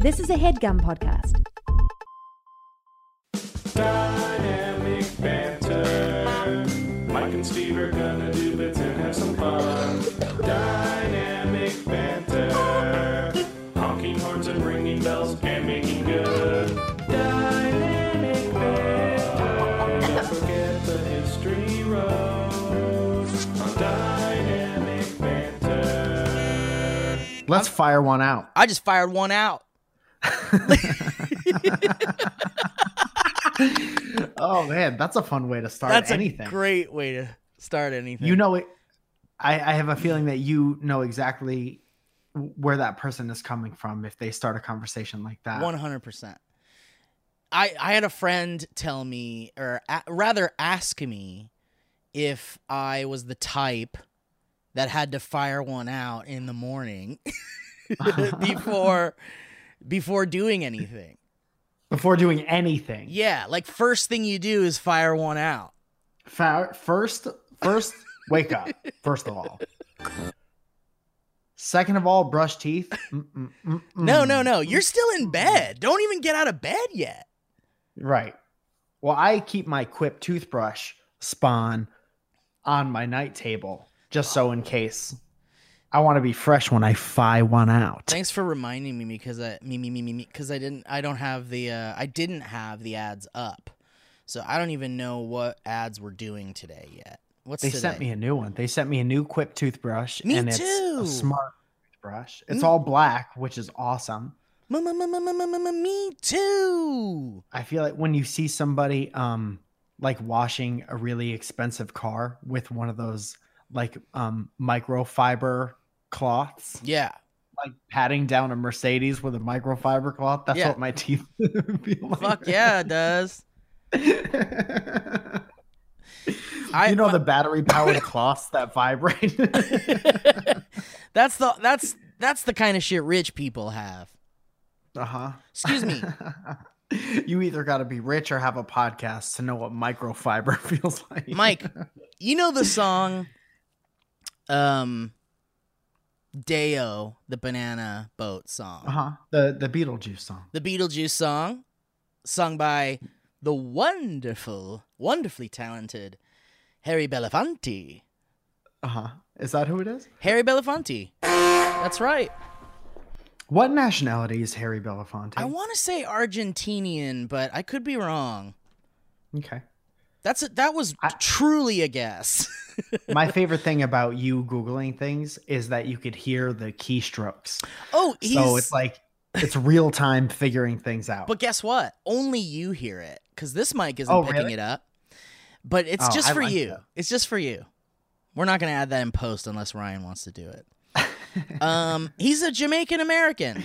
This is a headgum podcast. Dynamic banter. Mike and Steve are gonna do bits and have some fun. Dynamic banter. Honking horns and ringing bells and making good. Dynamic banter. Don't forget the history road. On Dynamic banter. Let's fire one out. I just fired one out. Oh man, that's a fun way to start That's anything. a great way to start anything. you know it. I, I have a feeling that you know exactly where that person is coming from if they start a conversation like that. One hundred percent. I I had a friend tell me, or a- rather ask me, if I was the type that had to fire one out in the morning before before doing anything. Before doing anything, Yeah, like first thing you do is fire one out. Fire first, first, wake up. First of all. Second of all, brush teeth. Mm, mm, mm, No, no, no. You're still in bed. Don't even get out of bed yet. Right. Well, I keep my Quip toothbrush spawn on my night table just so in case. I want to be fresh when I fi one out. Thanks for reminding me because I me me me me because I didn't I don't have the uh, I didn't have the ads up, so I don't even know what ads we're doing today yet. What's They today? sent me a new one. They sent me a new Quip toothbrush, Me and it's a smart toothbrush. It's Mm. all black, which is awesome. Me too. I feel like when you see somebody um like washing a really expensive car with one of those like um microfiber cloths, Yeah, like patting down a Mercedes with a microfiber cloth. That's Yeah. what my teeth feel like. fuck yeah, it does. I you know the battery powered cloths that vibrate. that's the that's that's the kind of shit rich people have. uh huh. Excuse me. you either got to be rich or have a podcast to know what microfiber feels like. Mike, you know the song um Day-O, the banana boat song. Uh huh. The the Beetlejuice song. The Beetlejuice song sung by the wonderful, wonderfully talented Harry Belafonte. Uh huh. Is that who it is? Harry Belafonte. That's right. What nationality is Harry Belafonte? I want to say Argentinian, but I could be wrong. okay. That's a, that was I- truly a guess. My favorite thing about you googling things is that you could hear the keystrokes. oh, he's So it's like it's real time figuring things out. But guess what? Only you hear it because this mic isn't Oh, picking really? it up. But it's Oh, just I for like you. that. It's just for you. We're not going to add that in post unless Ryan wants to do it. um, he's a Jamaican American.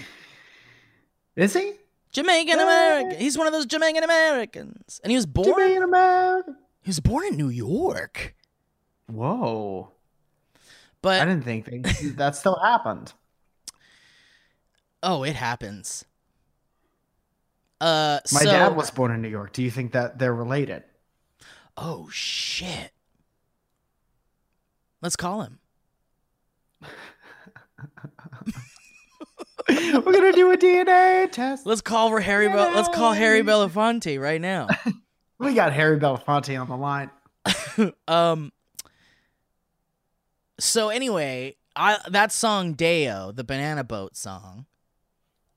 is he? Jamaican American. He's one of those Jamaican Americans, and he was born. Jamaican American. He was born in New York. Whoa. But I didn't think that still happened. oh, it happens. Uh, My so, dad was born in New York. Do you think that they're related? Oh shit. Let's call him. We're gonna do a DNA test. Let's call for Harry. Bel- let's call Harry Belafonte right now. We got Harry Belafonte on the line. um. So anyway, I that song Day-O, the Banana Boat song,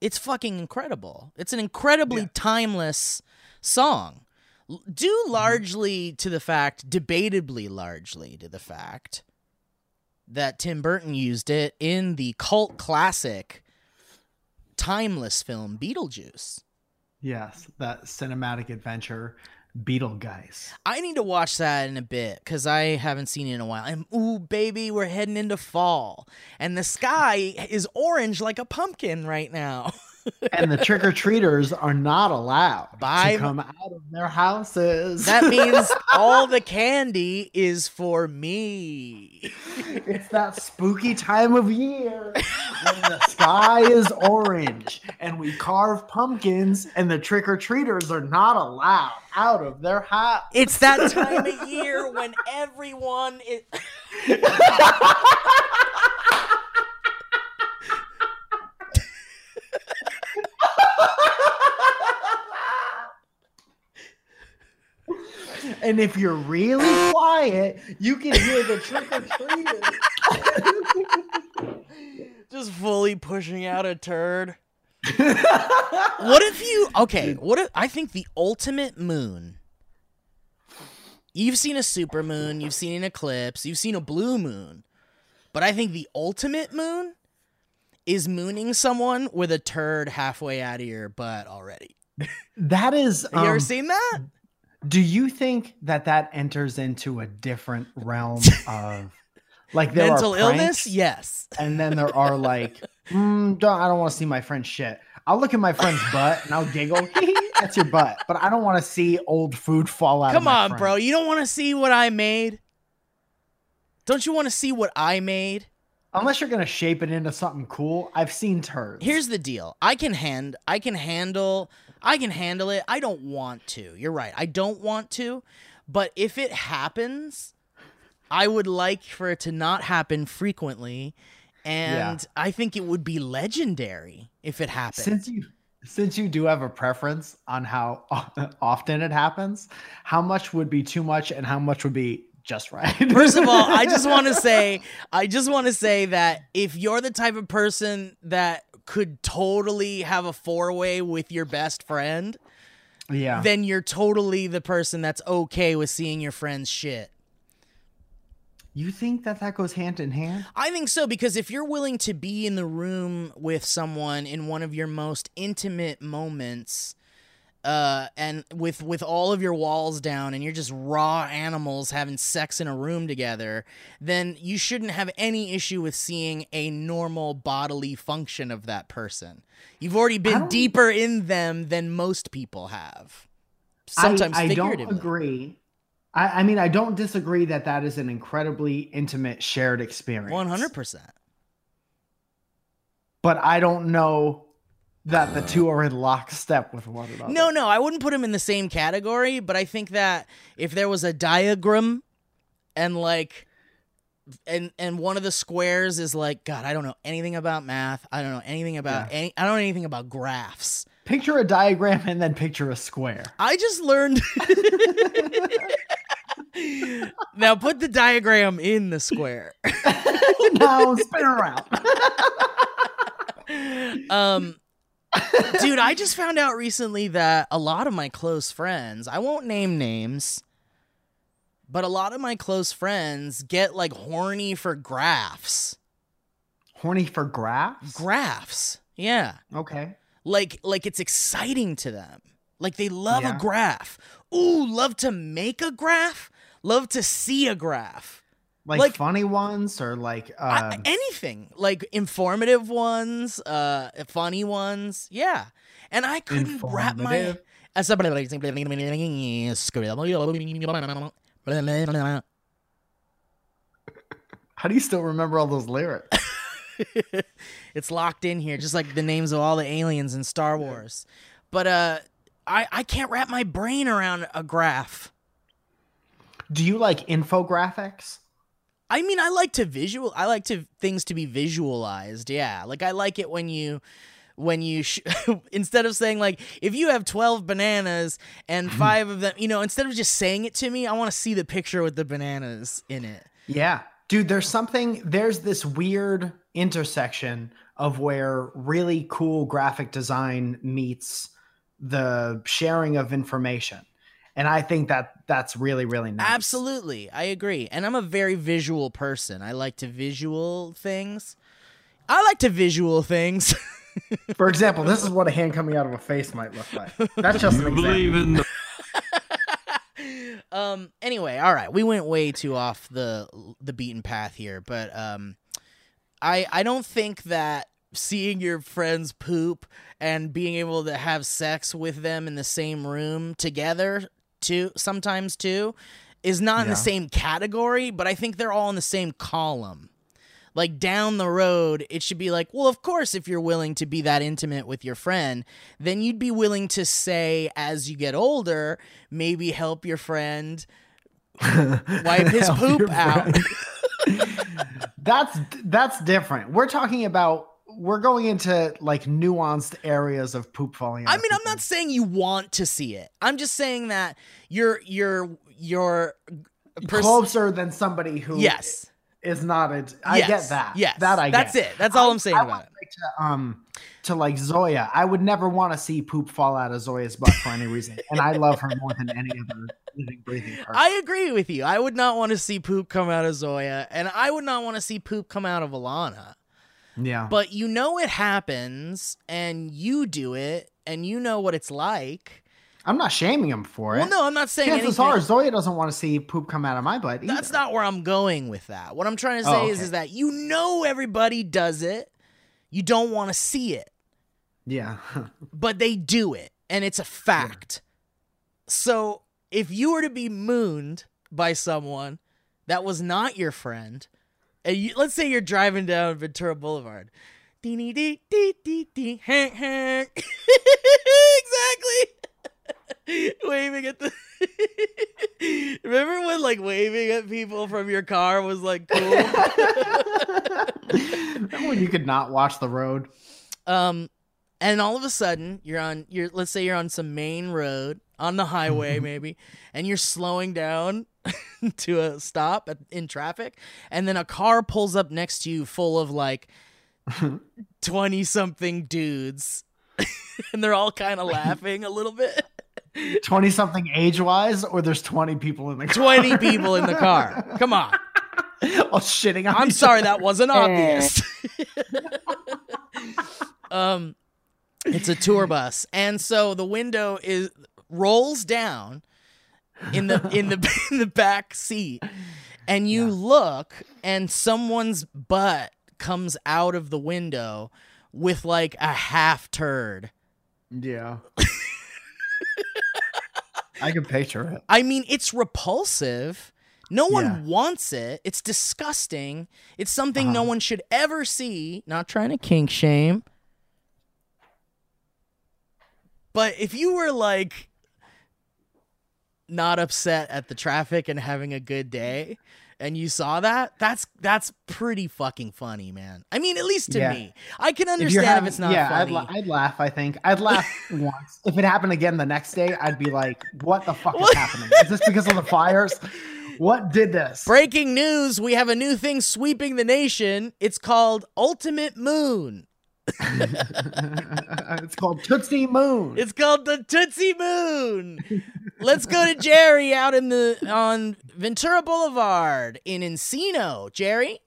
it's fucking incredible. It's an incredibly Yeah. timeless song, due largely to the fact, debatably largely to the fact that Tim Burton used it in the cult classic, timeless film Beetlejuice. Yes, that cinematic adventure, Beetlejuice. I need to watch that in a bit because I haven't seen it in a while. And ooh, baby, we're heading into fall, and the sky is orange like a pumpkin right now. And the trick or treaters are not allowed Bye. to come out of their houses. that means all the candy is for me. it's that spooky time of year when the sky is orange and we carve pumpkins, and the trick or treaters are not allowed out of their house. It's that time of year when everyone is. And if you're really quiet, you can hear the trick or treaters. Just fully pushing out a turd. what if you okay what if i think the ultimate moon you've seen a super moon you've seen an eclipse you've seen a blue moon but i think the ultimate moon is mooning someone with a turd halfway out of your butt already that is. you ever um, seen that Do you think that that enters into a different realm of like mental illness yes and then there are like, mm, don't, I don't want to see my friend's shit. I'll look at my friend's butt and I'll giggle. That's your butt, but I don't want to see old food fall out. of come on friend. bro you don't want to see what i made don't you want to see what i made Unless you're gonna shape it into something cool. I've seen turds. Here's the deal. I can hand I can handle I can handle it. I don't want to. You're right. I don't want to. But if it happens, I would like for it to not happen frequently. And I think it would be legendary if it happened. since you since you do have a preference on how often it happens, how much would be too much and how much would be just right? First of all, I just want to say, I just want to say that if you're the type of person that could totally have a four way with your best friend, yeah. then you're totally the person that's okay with seeing your friend's shit. You think that that goes hand in hand? I think so because if you're willing to be in the room with someone in one of your most intimate moments, uh, and with with all of your walls down, and you're just raw animals having sex in a room together, then you shouldn't have any issue with seeing a normal bodily function of that person. You've already been deeper in them than most people have. Sometimes I, I don't agree. I, I mean, I don't disagree that that is an incredibly intimate shared experience. One hundred percent. But I don't know that the two are in lockstep with one another. No, no, I wouldn't put them in the same category, but I think that if there was a diagram and like and and one of the squares is like god, I don't know anything about math. I don't know anything about Yeah. any I don't know anything about graphs. Picture a diagram and then picture a square. I just learned Now put the diagram in the square. now spin around. um dude i just found out recently that a lot of my close friends i won't name names but a lot of my close friends get like horny for graphs Horny for graphs? graphs yeah okay. like like it's exciting to them like they love Yeah. a graph ooh love to make a graph love to see a graph Like, Like- funny ones or like I- um, anything. Like informative ones uh funny ones. Yeah. And i couldn't wrap my how do you still remember all those lyrics? it's locked in here just like the names of all the aliens in star wars. But uh i i can't wrap my brain around a graph. Do you like infographics? I mean, I like to visual. I like to things to be visualized. Yeah, like I like it when you, when you sh- instead of saying like if you have twelve bananas and mm-hmm. five of them, you know, instead of just saying it to me, I want to see the picture with the bananas in it. Yeah. Dude, there's something, there's this weird intersection of where really cool graphic design meets the sharing of information. And I think that that's really, really nice. Absolutely, I agree. And I'm a very visual person. I like to visual things. I like to visual things. For example, this is what a hand coming out of a face might look like. That's just an You example. believe in the um anyway all right we went way too off the the beaten path here but um i i don't think that seeing your friends poop and being able to have sex with them in the same room together too sometimes too is not in the same category but i think they're all in the same column. Like down the road it should be like well of course if you're willing to be that intimate with your friend then you'd be willing to say as you get older maybe help your friend wipe his poop out. That's that's different. We're talking about we're going into like nuanced areas of poop falling out. I mean, I'm not saying you want to see it. I'm just saying that you're you're your pers- closer than somebody who yes. is not a. I Yes. get that. Yes. that I That's get. it. That's all I'm saying I about it. like to, um, to like Zoya, I would never want to see poop fall out of Zoya's butt for any reason, and I love her more than any other living, breathing person. I agree with you. I would not want to see poop come out of Zoya, and I would not want to see poop come out of Alana. Yeah, But you know it happens, and you do it, and you know what it's like. I'm not shaming him for it. Well, no, I'm not saying Chances anything. are Zoya doesn't want to see poop come out of my butt. That's not where I'm going with that. What I'm trying to oh, say Oh, is, okay. is that you know everybody does it. You don't want to see it, Yeah, but they do it, and it's a fact. So if you were to be mooned by someone that was not your friend, you, let's say you're driving down Ventura Boulevard, dee dee dee dee dee dee, hank hank, exactly. waving at the. Remember when like waving at people from your car was like cool? Remember when you could not watch the road? um, and all of a sudden you're on you're let's say you're on some main road on the highway maybe, and you're slowing down to a stop at, in traffic, and then a car pulls up next to you full of like twenty something dudes, and they're all kind of laughing a little bit. Twenty something age wise, or there's twenty people in the car. 20 people in the car. Come on. all shitting on. I'm sorry other. that wasn't obvious. um it's a tour bus. And so the window is rolls down in the in the in the back seat. And you Yeah. look and someone's butt comes out of the window with like a half turd. Yeah. I can picture it. I mean, it's repulsive. No one Yeah. wants it. It's disgusting. It's something no Uh-huh. one should ever see. Not trying to kink shame. But if you were like not upset at the traffic and having a good day and you saw that, that's that's pretty fucking funny, man. I mean, at least to Yeah. me. I can understand you're if, it's not yeah, I'd, la- I'd laugh. I think I'd laugh once. If it happened again the next day, I'd be like, "What the fuck is happening? Is this because of the fires? What did this?" Breaking news, we have a new thing sweeping the nation. It's called Ultimate Moon. it's called Tootsie Moon. It's called the Tootsie Moon. Let's go to Jerry out in the on Ventura Boulevard in Encino. Jerry,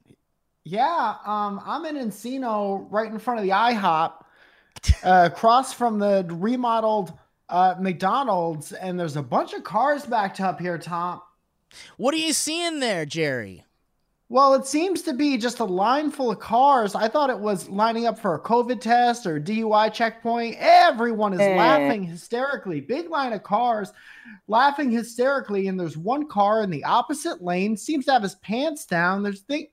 Yeah, um, I'm in Encino, right in front of the IHOP, uh, across from the remodeled uh, McDonald's, and there's a bunch of cars backed up here, Tom. what are you seeing there, Jerry? Well, it seems to be just a line full of cars. I thought it was lining up for a COVID test or DUI checkpoint. Everyone is eh. laughing hysterically. Big line of cars laughing hysterically, and there's one car in the opposite lane seems to have his pants down. There's think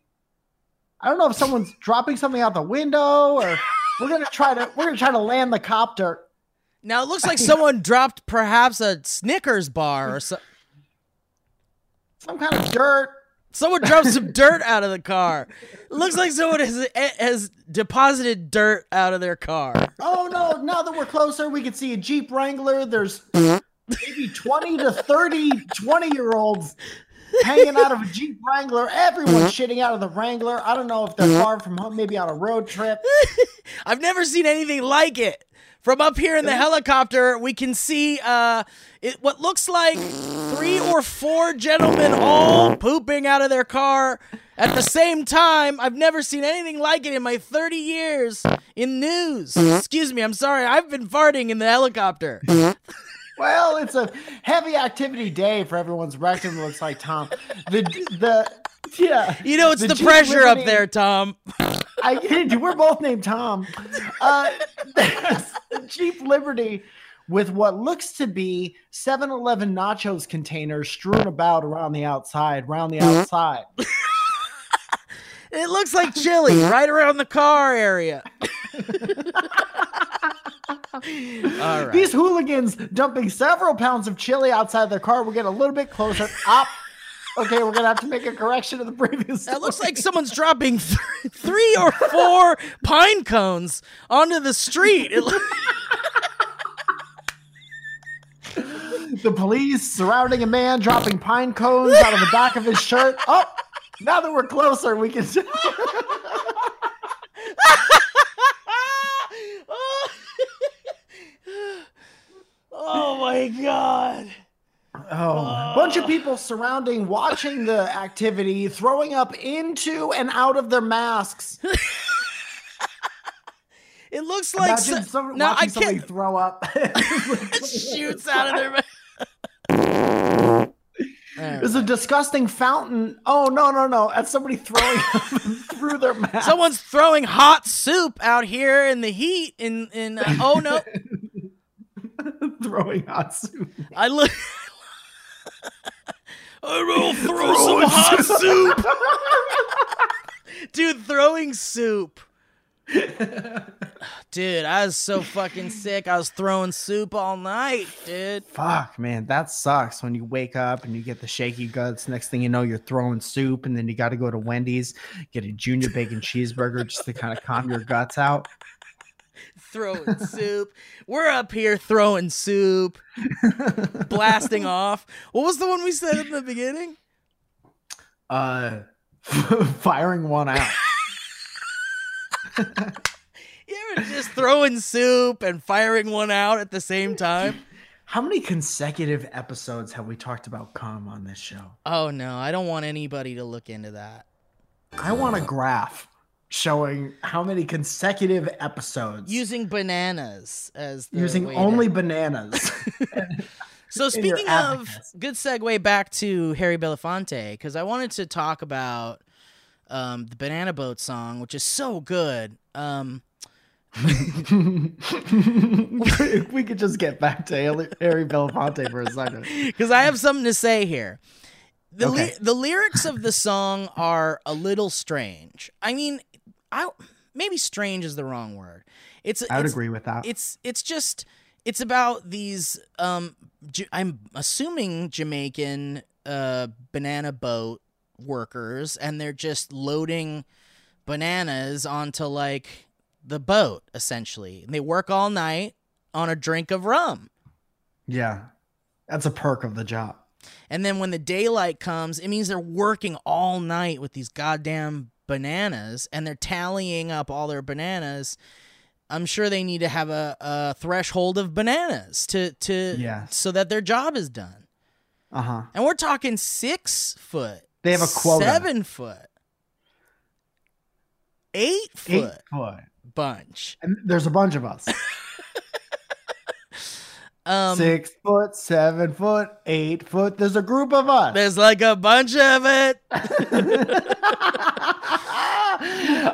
I don't know if someone's dropping something out the window or we're gonna try to we're gonna try to land the copter. Now it looks like someone dropped perhaps a Snickers bar or so. Some kind of dirt. Someone dropped some dirt out of the car. It looks like someone has has deposited dirt out of their car. Oh no, now that we're closer, we can see a Jeep Wrangler. There's maybe 20 to 30 20 year olds hanging out of a Jeep Wrangler. Everyone's mm-hmm. shitting out of the Wrangler. I don't know if they're mm-hmm. far from home, maybe on a road trip. I've never seen anything like it. From up here in the helicopter, we can see uh, it, what looks like three or four gentlemen all pooping out of their car at the same time. I've never seen anything like it in my 30 years in news. Excuse me, I'm sorry. I've been farting in the helicopter. Well, it's a heavy activity day for everyone's rectum, looks like Tom. The the yeah. You know, it's the, Jeep pressure up there, Tom. I we're both named Tom. Uh, Jeep Liberty with what looks to be 7-Eleven nachos containers strewn about around the outside, around the outside. It looks like chili right around the car area. All right. These hooligans dumping several pounds of chili outside their car. We're getting a little bit closer. Up. Okay, we're gonna have to make a correction to the previous. That looks like someone's dropping th- three or four pine cones onto the street. It lo- the police surrounding a man dropping pine cones out of the back of his shirt. Oh, now that we're closer, we can. oh my god. Oh, a bunch of people surrounding, watching the activity, throwing up into and out of their masks. It looks like Imagine so- some, no, I can't. throw up. shoots out of their mouth. There's a disgusting fountain. Oh no, no, no! That's somebody throwing through their mask. Someone's throwing hot soup out here in the heat. In in uh, oh no, throwing hot soup. I look. I will throw some hot soup, dude. Throwing soup. Dude, I was so fucking sick. I was throwing soup all night, dude. Fuck, man, that sucks. When you wake up and you get the shaky guts. Next thing you know, you're throwing soup, and then you got to go to Wendy's get a junior bacon cheeseburger just to kind of calm your guts out. Throwing soup. We're up here throwing soup, blasting off. What was the one we said in the beginning? Uh, firing one out. You ever just throwing soup and firing one out at the same time? How many consecutive episodes have we talked about cum on this show? Oh no, I don't want anybody to look into that. I want a graph showing how many consecutive episodes Using bananas as the using only bananas. So speaking of good segue back to Harry Belafonte because I wanted to talk about um, the Banana Boat song, which is so good. Um, we could just get back to Harry- Belafonte for a second. because I have something to say here. The Okay. ly- the lyrics of the song are a little strange. I mean, I maybe strange is the wrong word. It's I would it's, agree with that. It's it's just it's about these um I'm assuming Jamaican uh banana boat workers and they're just loading bananas onto like the boat essentially. And they work all night on a drink of rum. yeah, that's a perk of the job. And then when the daylight comes, it means they're working all night with these goddamn bananas and they're tallying up all their bananas. I'm sure they need to have a, a threshold of bananas to to Yes. so that their job is done. Uh huh. And we're talking six foot. They have a quota. Seven foot. Eight Eight foot foot. bunch. And there's a bunch of us. Um Six foot, seven foot, eight foot. There's a group of us. there's like a bunch of it.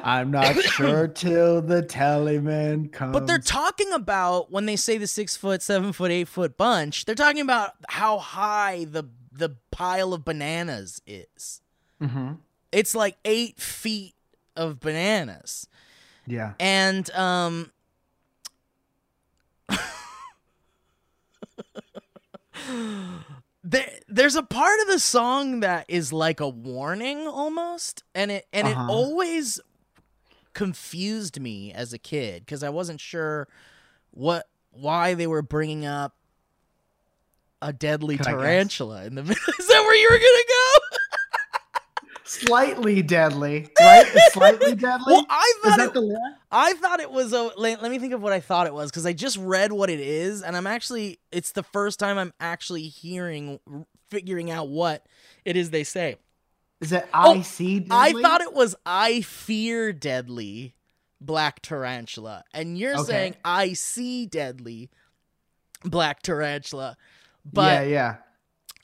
I'm not sure till the tally man comes. But they're talking about when they say the six foot, seven foot, eight foot bunch. They're talking about how high the the pile of bananas is. Mhm. It's like eight feet of bananas, Yeah. and um. There, there's a part of the song that is like a warning almost, and it and Uh-huh. it always confused me as a kid because I wasn't sure what why they were bringing up a deadly Could tarantula in the middle. Is that where you were gonna go? Slightly deadly, right? It's slightly deadly. Well, I Is thought that it, the? I thought it was a. Let, let me think of what I thought it was because I just read what it is, and I'm actually. It's the first time I'm actually hearing, figuring out what it is they say. Is it Oh, I see I thought it was I fear deadly black tarantula, and you're Okay. saying I see deadly black tarantula, but yeah,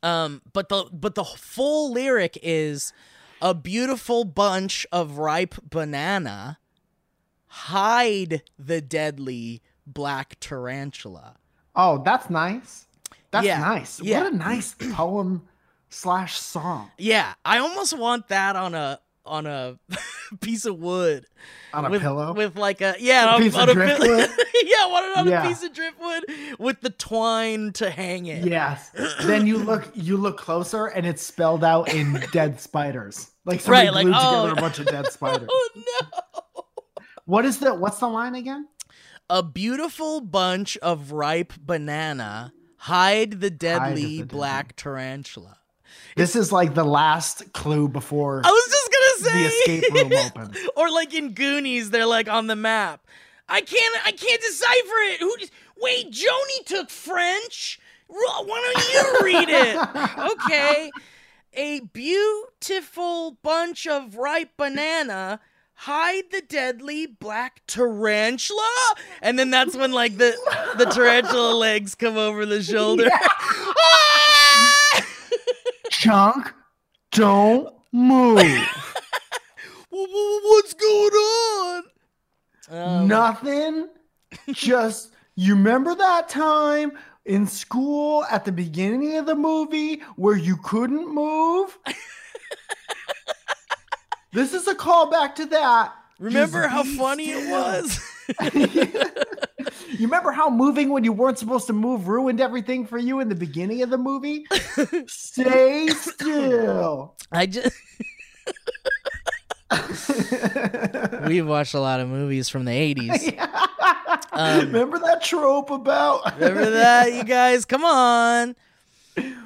yeah. um, but the but the full lyric is a beautiful bunch of ripe banana hide the deadly black tarantula. Oh, that's nice. That's Yeah, nice. yeah. What a nice poem slash song Yeah, I almost want that on a on a piece of wood on a with, pillow. with like a yeah A on, piece on of a driftwood? yeah, it on Yeah. a piece of driftwood with the twine to hang it. yes. then you look you look closer and it's spelled out in dead spiders. Like somebody Right, like, glued oh, together a bunch of dead spiders. Oh no. What is the what's the line again? A beautiful bunch of ripe banana Hide the deadly the black tarantula. This is like the last clue before I was just gonna say the escape room opens. or like in Goonies, they're like on the map. I can't. I can't decipher it. Who? just- Wait, Joni took French. Why don't you read it? okay. A beautiful bunch of ripe banana. Hide the deadly black tarantula, and then that's when like the the tarantula legs come over the shoulder. Ah! Chunk, don't move. Wha- wha- What's going on? Um, Nothing. Just you remember that time in school at the beginning of the movie where you couldn't move? This is a callback to that. Remember Just how funny it was? You remember how moving when you weren't supposed to move ruined everything for you in the beginning of the movie? Stay still. I just we've watched a lot of movies from the 80s. Um, remember that trope about Remember that, you guys? Come on.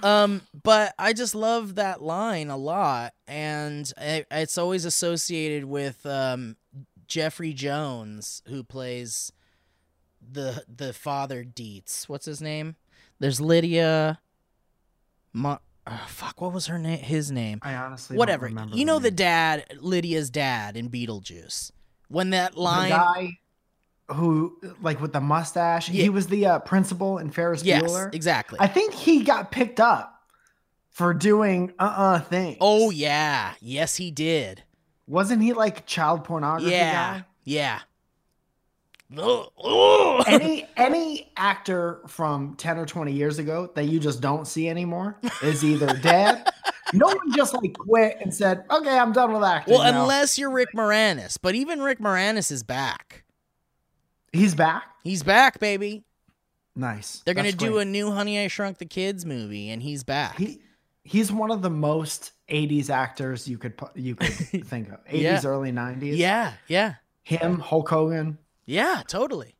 Um, but I just love that line a lot, and I, it's always associated with um, Jeffrey Jones, who plays the the father Deetz. What's his name? There's Lydia. Ma- oh, fuck, what was her name? His name. I honestly Whatever. Don't remember You know the dad, Lydia's dad in Beetlejuice. When that line, who like with the mustache. Yeah. He was the uh, principal in Ferris yes, Bueller. exactly. I think he got picked up for doing uh uh things. oh yeah, yes he did. wasn't he like child pornography Yeah, guy? yeah. Any any actor from 10 or 20 years ago that you just don't see anymore is either dead no one just like quit and said okay i'm done with acting well, now." unless you're Rick Moranis, but even Rick Moranis is back. He's back He's back, baby. nice They're gonna That's do great. a new Honey I Shrunk the Kids movie, and he's back. he he's one of the most 80s actors you could you could think of 80s Yeah. early 90s yeah, yeah, him hulk hogan yeah, totally.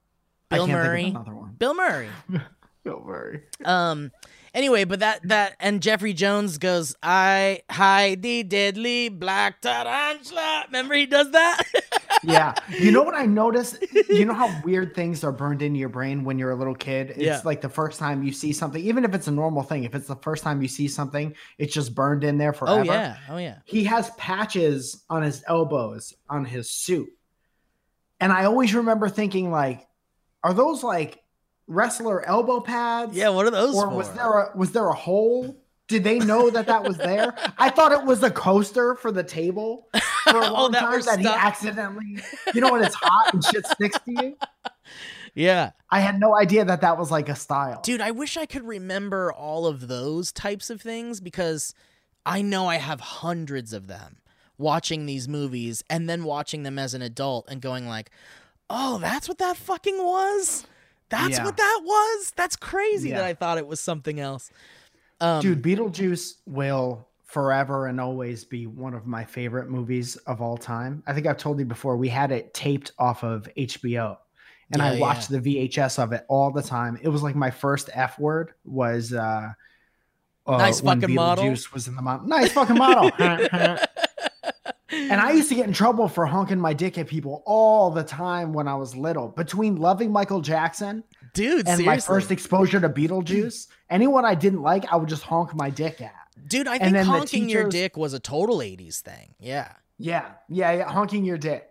Bill Murray. another one Bill Murray. bill murray Um. Anyway, but that that and Jeffrey Jones goes, "I hide the deadly black tarantula." Remember he does that. yeah. You know what I noticed? You know how weird things are burned into your brain when you're a little kid? It's Yeah. like the first time you see something, even if it's a normal thing, if it's the first time you see something, it's just burned in there oh, forever. oh yeah, oh yeah. He has patches on his elbows on his suit. And I always remember thinking, like, are those like wrestler elbow pads? Yeah, what are those Or for? was there a was there a hole? Did they know that that was there? I thought it was a coaster for the table for a Oh, long that time that he accidentally, you know, when it's hot and shit sticks to you. yeah. I had no idea that that was like a style. Dude, I wish I could remember all of those types of things because I know I have hundreds of them watching these movies and then watching them as an adult and going like, "Oh, that's what that fucking was? That's Yeah. what that was? That's crazy Yeah. that I thought it was something else." Um, Dude, Beetlejuice will forever and always be one of my favorite movies of all time. I think I've told you before, we had it taped off of HBO. And I Yeah, watched the VHS of it all the time. It was like my first F word was uh, uh Nice fucking model. Beetlejuice was in the model. Nice fucking model. And I used to get in trouble for honking my dick at people all the time when I was little. Between loving Michael Jackson dude, and seriously. my first exposure to Beetlejuice, anyone I didn't like, I would just honk my dick at. Dude, I think honking your dick was a total 80s thing. Yeah. Yeah, yeah, yeah, honking your dick.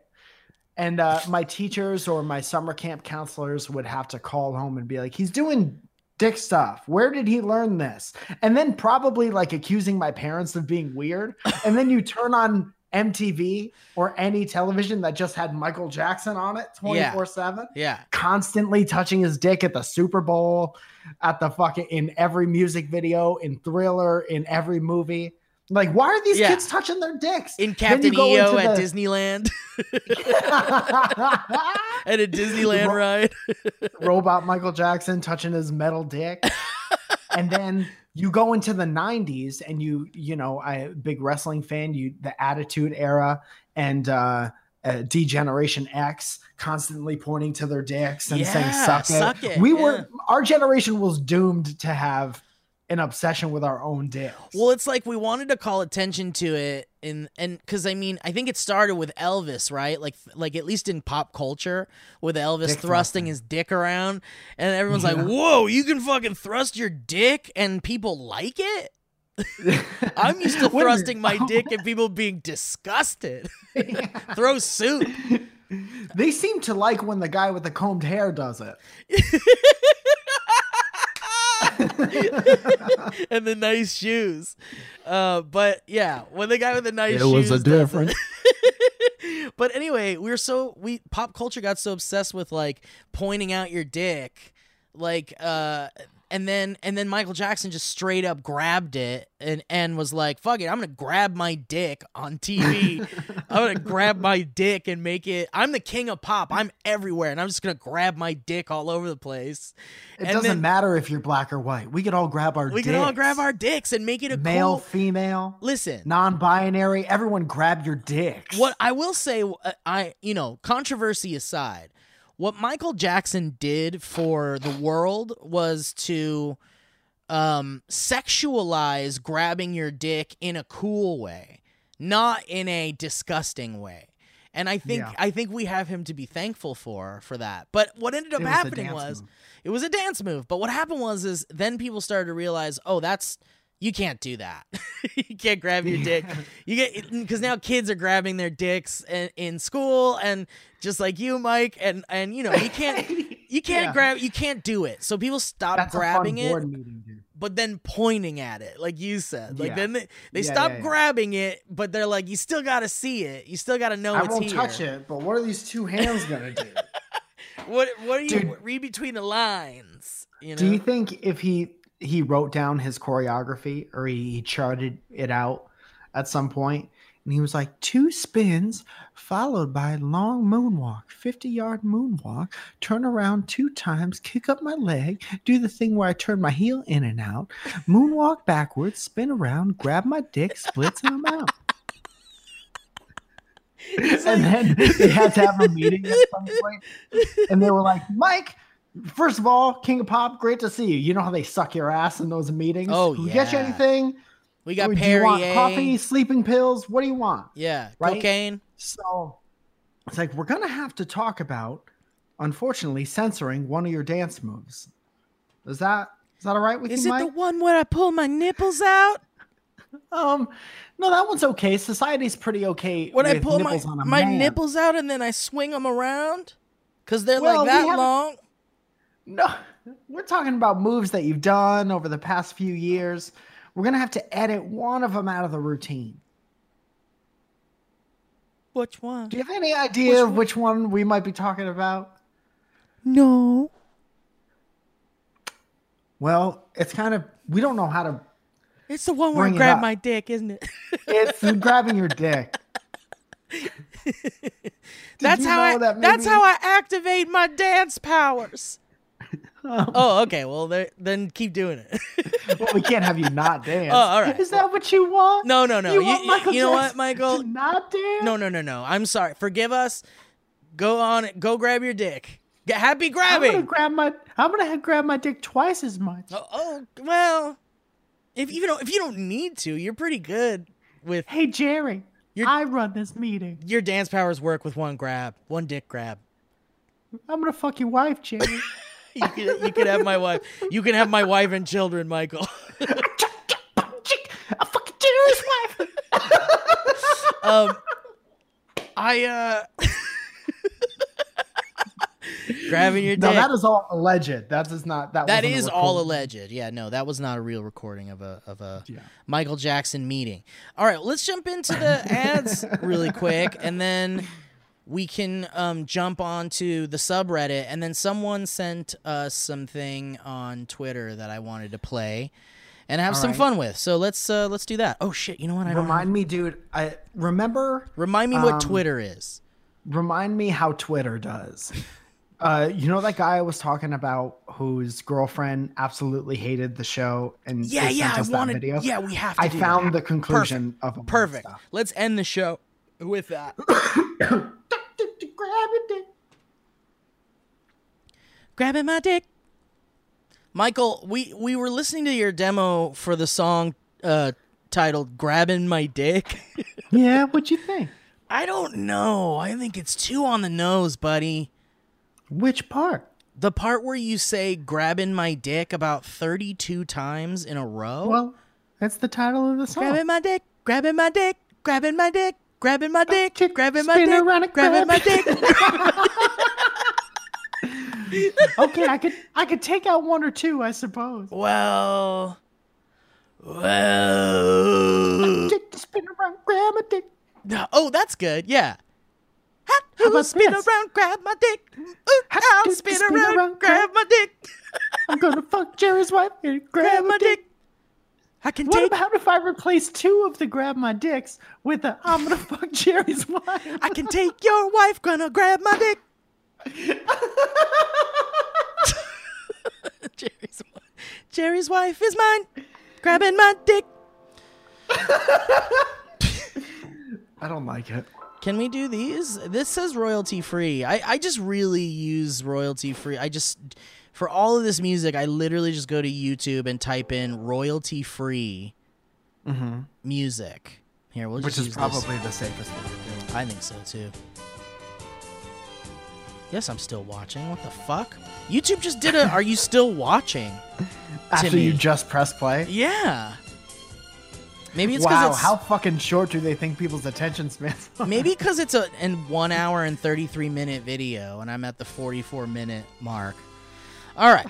And uh, my teachers or my summer camp counselors would have to call home and be like, "He's doing dick stuff. Where did he learn this?" And then probably like accusing my parents of being weird. And then you turn on MTV or any television that just had Michael Jackson on it twenty four seven. Yeah. constantly touching his dick at the Super Bowl, at the fucking in every music video, in Thriller, in every movie. Like, why are these Yeah. kids touching their dicks? In Captain EO at the- Disneyland at a Disneyland Ro- ride. Robot Michael Jackson touching his metal dick. and then you go into the 90s and you, you know, I big wrestling fan, you the attitude era and uh uh, D Generation X constantly pointing to their dicks and saying Yeah, suck it. suck it, We yeah. were our generation was doomed to have an obsession with our own dicks. Well, it's like we wanted to call attention to it, and and because I mean, I think it started with Elvis, right? Like like at least in pop culture, with Elvis Dick thrusting thrusting. his dick around, and everyone's like, "Whoa, you can fucking thrust your dick," and people like it. I'm used to Wait a minute. thrusting my dick and people being disgusted. Throw soup. They seem to like when the guy with the combed hair does it. and the nice shoes. Uh, but yeah, when the guy with the nice shoes a it- but anyway, we were so we pop culture got so obsessed with like pointing out your dick, like uh and then and then Michael Jackson just straight up grabbed it and and was like, "Fuck it, I'm gonna grab my dick on TV. I'm gonna grab my dick and make it. I'm the king of pop. I'm everywhere, and I'm just gonna grab my dick all over the place. It And doesn't then- matter if you're black or white. We could all grab our dicks. We dicks. can all grab our dicks and make it a male, cool. female, Listen, non-binary. Everyone grab your dicks. what I will say, uh, I you know, controversy aside, what Michael Jackson did for the world was to um sexualize grabbing your dick in a cool way, not in a disgusting way. And I think Yeah. I think we have him to be thankful for for that. But what ended up was happening was move. it was a dance move. But what happened was is then people started to realize, oh, that's you can't do that. you can't grab your dick. You get because now kids are grabbing their dicks in, in school, and just like you, Mike, and and you know you can't you can't Yeah. grab you can't do it. So people stop That's grabbing it, meeting, but then pointing at it, like you said. Like Yeah. then they, they Yeah, stop grabbing it, but they're like, you still got to see it. You still got to know I it's won't here. touch it, but what are these two hands gonna do? What what are you Dude. read between the lines? You know. do you think if he he wrote down his choreography or he, he charted it out at some point and he was like two spins followed by a long moonwalk 50 yard moonwalk turn around two times kick up my leg do the thing where i turn my heel in and out moonwalk backwards spin around grab my dick splits and i'm out. And then they had to have a meeting at some point and they were like mike First of all, King of Pop, great to see you. You know how they suck your ass in those meetings? Oh, Can we get you anything? we got do you want coffee, sleeping pills? What do you want? Yeah, right? cocaine. So it's like we're gonna have to talk about, unfortunately, censoring one of your dance moves. Is that is that all right with Is you, Is it the one where I pull my nipples out? um, no, that one's okay. Society's pretty okay. When I pull my nipples on a my man. nipples out and then I swing them around? Cause they're Well, like that long. No, we're talking about moves that you've done over the past few years. We're gonna have to edit one of them out of the routine. Which one? Do you have any idea of which one we might be talking about? No. Well, it's kind of we don't know how to. It's the one where I grab my dick, isn't it? It's grabbing your dick. that's how I that that's maybe- how I activate my dance powers. Um, oh, okay. Well, then keep doing it. Well, we can't have you not oh, dance. Oh, all right. Is that what you want? no, no, no. You, You, want you- Michael you know what, Michael? Not dance? No, no, no, no. I'm sorry. Forgive us. Go on. Go grab your dick. Get happy I'm gonna grabbing. grab my. I'm gonna grab my dick twice as much. Oh, oh, well. If you don't, if you don't need to, you're pretty good with Hey Jerry, You're- I run this meeting. your dance powers. Work with one grab, one dick grab. I'm gonna fuck your wife, Jerry. You can, you can have my wife. You can have my wife and children, Michael. I fucking Jerry's wife. Um, I uh, grabbing your dick. No, that is all alleged. That is not. That That wasn't a is all alleged. Yeah, no, that was not a real recording of a of a Yeah. Michael Jackson meeting. All right, let's jump into the ads really quick, and then we can um, jump onto the subreddit. And then someone sent us something on Twitter that I wanted to play and have All some right. fun with. So let's uh, let's do that. Oh shit! You know what? I Remind me, dude. I remember. remind me what um, Twitter is. Remind me how Twitter does. Uh, you know that guy I was talking about whose girlfriend absolutely hated the show and Yeah, yeah. I wanted. video. Yeah, we have to. I found that. the conclusion of Perfect. Let's end the show with that. Grab your dick. Grabbing my dick. Michael, we we were listening to your demo for the song uh, titled "Grabbing My Dick." Yeah, what'd you think? I don't know. I think it's too on the nose, buddy. Which part? The part where you say "grabbing my dick" about thirty-two times in a row. Well, that's the title of the song. grabbing my dick, grabbing my dick, grabbing my dick, grabbing my dick, chick, grabbing my dick, around grabbing my dick. okay, I could I could take out one or two, I suppose. well, well. Spin around, grab a dick. No, Oh, that's good. Yeah. Hat How about spin this? around, grab my dick. Ooh, I'll spin, spin around, around grab, my dick. I'm gonna fuck Jerry's wife and grab, Grab my dick. dick. I can What take. about if I replace two of the grab my dicks with a I'm gonna fuck Jerry's wife? I can take your wife. Gonna grab my dick. Jerry's wife. Jerry's wife is mine. Grabbing my dick. I don't like it. Can we do these? This says royalty free. I, I just really use royalty free. I just for all of this music, I literally just go to YouTube and type in royalty free mm-hmm. music. Here, we'll just Which is probably the safest thing to do. I think so too. Yes, I'm still watching. What the fuck? YouTube just did a. Are you still watching? After me. you just press play. Yeah. Maybe it's Wow, it's how fucking short do they think people's attention spans? are? Maybe because it's a in one hour and thirty three minute video, and I'm at the forty four minute mark. All right,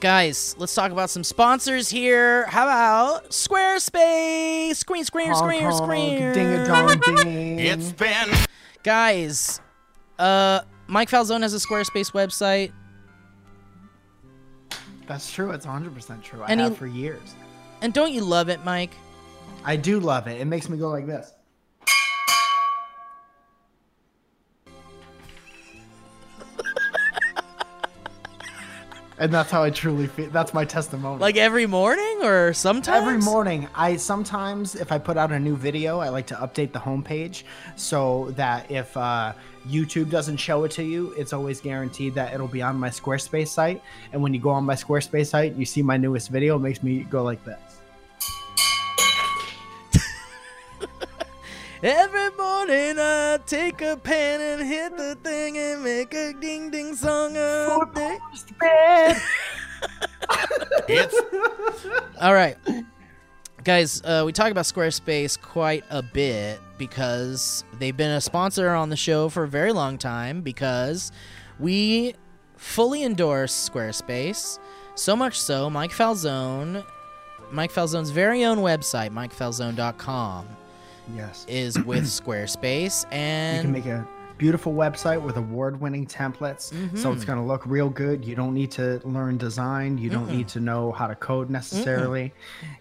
guys, let's talk about some sponsors here. How about Squarespace? Screen, screen, screen, Honk, honk, screen. Ding a dong ding. It's been Guys, uh, Mike Falzone has a Squarespace website. That's true. It's 100% true. I And he- have for years. And don't you love it, Mike? I do love it. It makes me go like this. And that's how I truly feel. That's my testimony. Like every morning or sometimes? Every morning, I sometimes, if I put out a new video, I like to update the homepage so that if uh, YouTube doesn't show it to you, it's always guaranteed that it'll be on my Squarespace site. And when you go on my Squarespace site, you see my newest video, it makes me go like this. Every morning I take a pen and hit the thing and make a ding ding song of day. it's All right. Guys, uh, we talk about Squarespace quite a bit because they've been a sponsor on the show for a very long time because we fully endorse Squarespace. So much so, Mike Falzone, Mike Falzone's very own website, mikefalzone.com, Yes. is with Squarespace. And You can make a beautiful website with award-winning templates, so Mm-hmm. it's going to look real good. You don't need to learn design. You don't need to know how to code necessarily.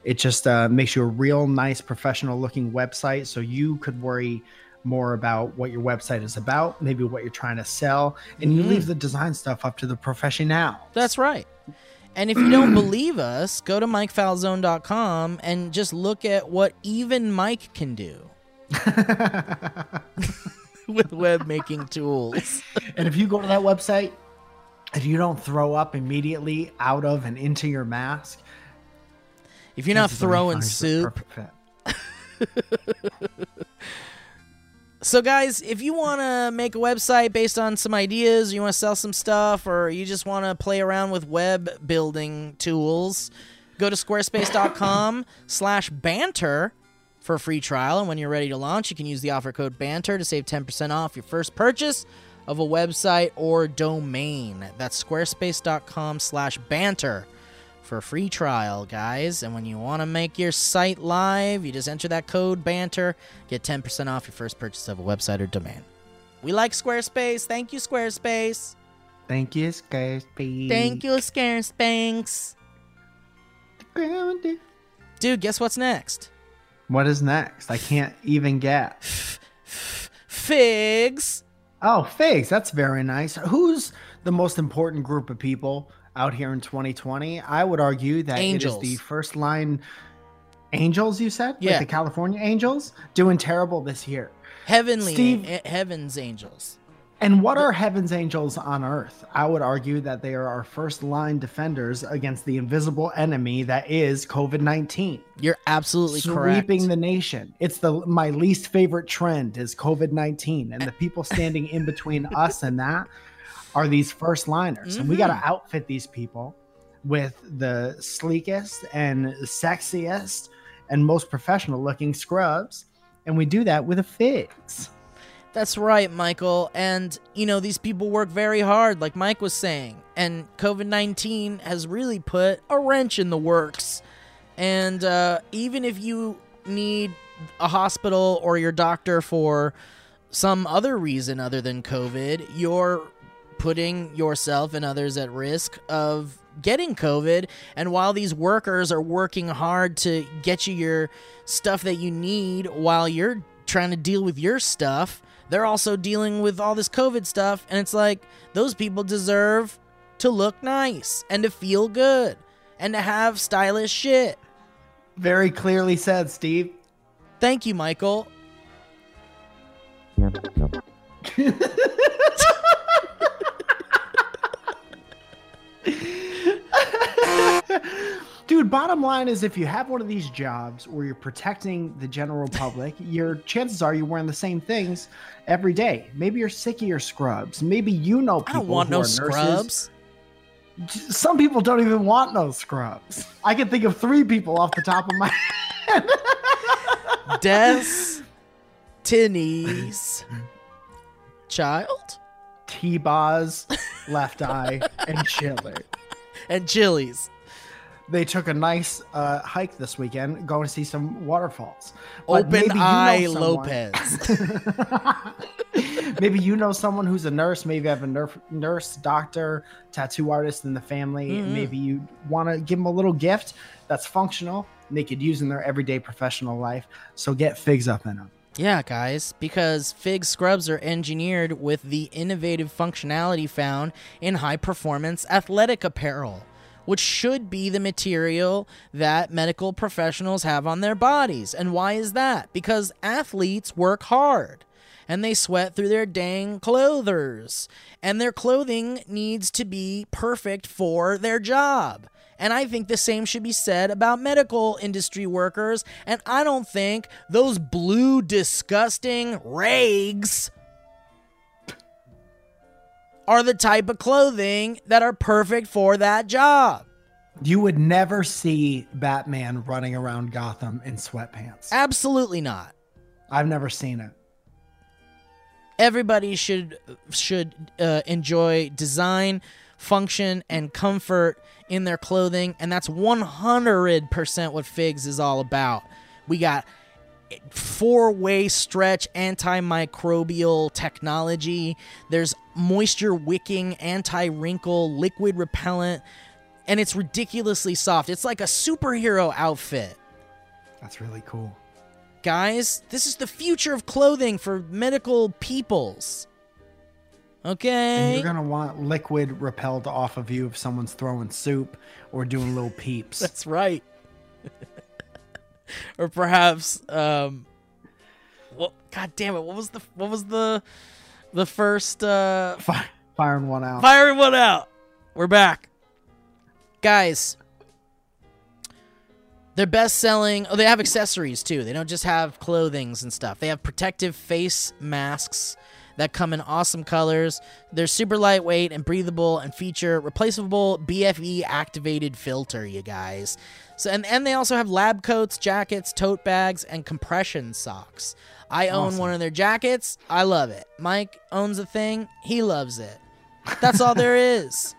It just uh, makes you a real nice, professional-looking website. So you could worry more about what your website is about, maybe what you're trying to sell, and you leave the design stuff up to the professional. That's right. And if you don't believe us, go to MikeFalzone.com and just look at what even Mike can do with web making tools. And if you go to that website, if you don't throw up immediately out of and into your mask, If you're not chances are you throwing soup. So, guys, if you want to make a website based on some ideas, you want to sell some stuff, or you just want to play around with web building tools, go to squarespace.com slash banter for a free trial. And when you're ready to launch, you can use the offer code banter to save 10% off your first purchase of a website or domain. That's squarespace.com slash banter for a free trial, guys. And when you want to make your site live, you just enter that code BANTER, get 10% off your first purchase of a website or domain. We like Squarespace. Thank you, Squarespace. Thank you, Squarespace. Thank you, Squarespace. Dude, guess what's next? What is next? I can't even get. Figs. Oh, figs. That's very nice. Who's the most important group of people out here in 2020? I would argue that Angels. it is the first line Angels, you said? Yeah. Like the California Angels? Doing terrible this year. Heavenly, Steve- a- heaven's angels. And what are heaven's angels on earth? I would argue that they are our first line defenders against the invisible enemy that is COVID 19. You're absolutely Sweeping correct. the nation. It's the my least favorite trend is COVID 19. And the people standing in between us and that are these first liners. And we got to outfit these people with the sleekest and sexiest and most professional looking scrubs. And we do that with a fix. That's right, Michael. And, you know, these people work very hard, like Mike was saying. And COVID 19 has really put a wrench in the works. And uh, even if you need a hospital or your doctor for some other reason other than COVID, you're putting yourself and others at risk of getting COVID. And while these workers are working hard to get you your stuff that you need while you're trying to deal with your stuff, they're also dealing with all this COVID stuff. And it's like, those people deserve to look nice and to feel good and to have stylish shit. Very clearly said, Steve. Thank you, Michael. Dude, bottom line is if you have one of these jobs where you're protecting the general public, your chances are you're wearing the same things every day. Maybe you're sick of your scrubs. Maybe you know I people don't want who no are nurses. scrubs. Some people don't even want no scrubs. I can think of three people off the top of my head. Destiny's child T-Boz, Left Eye, and Chilli. and chilies. They took a nice uh, hike this weekend, going to see some waterfalls. But Open you know Eye Lopez. maybe you know someone who's a nurse. Maybe you have a nurse, nurse, doctor, tattoo artist in the family. Mhm. Maybe you want to give them a little gift that's functional and they could use in their everyday professional life. So get figs up in them. Yeah, guys, because Fig scrubs are engineered with the innovative functionality found in high performance athletic apparel, which should be the material that medical professionals have on their bodies. And why is that? Because athletes work hard and they sweat through their dang clothers, and their clothing needs to be perfect for their job. And I think the same should be said about medical industry workers. And I don't think those blue, disgusting rags are the type of clothing that are perfect for that job. You would never see Batman running around Gotham in sweatpants. Absolutely not. I've never seen it. Everybody should should uh, enjoy design, function, and comfort in their clothing, and that's 100% what Figs is all about. We got four way stretch antimicrobial technology. There's moisture wicking, anti wrinkle, liquid repellent, and it's ridiculously soft. It's like a superhero outfit. That's really cool. Guys, this is the future of clothing for medical peoples. And Okay. you're gonna want liquid repelled off of you if someone's throwing soup or doing little peeps. That's right. or perhaps um well god damn it, what was the what was the the first uh Fire, Firing one out. firing one out. We're back. Guys, they're best selling. Oh, they have accessories too. They don't just have clothings and stuff. They have protective face masks that come in awesome colors. They're super lightweight and breathable and feature replaceable BFE activated filter, you guys. So and, and they also have lab coats, jackets, tote bags, and compression socks. I own Awesome. one of their jackets. I love it. Mike owns a thing. He loves it. That's all there is.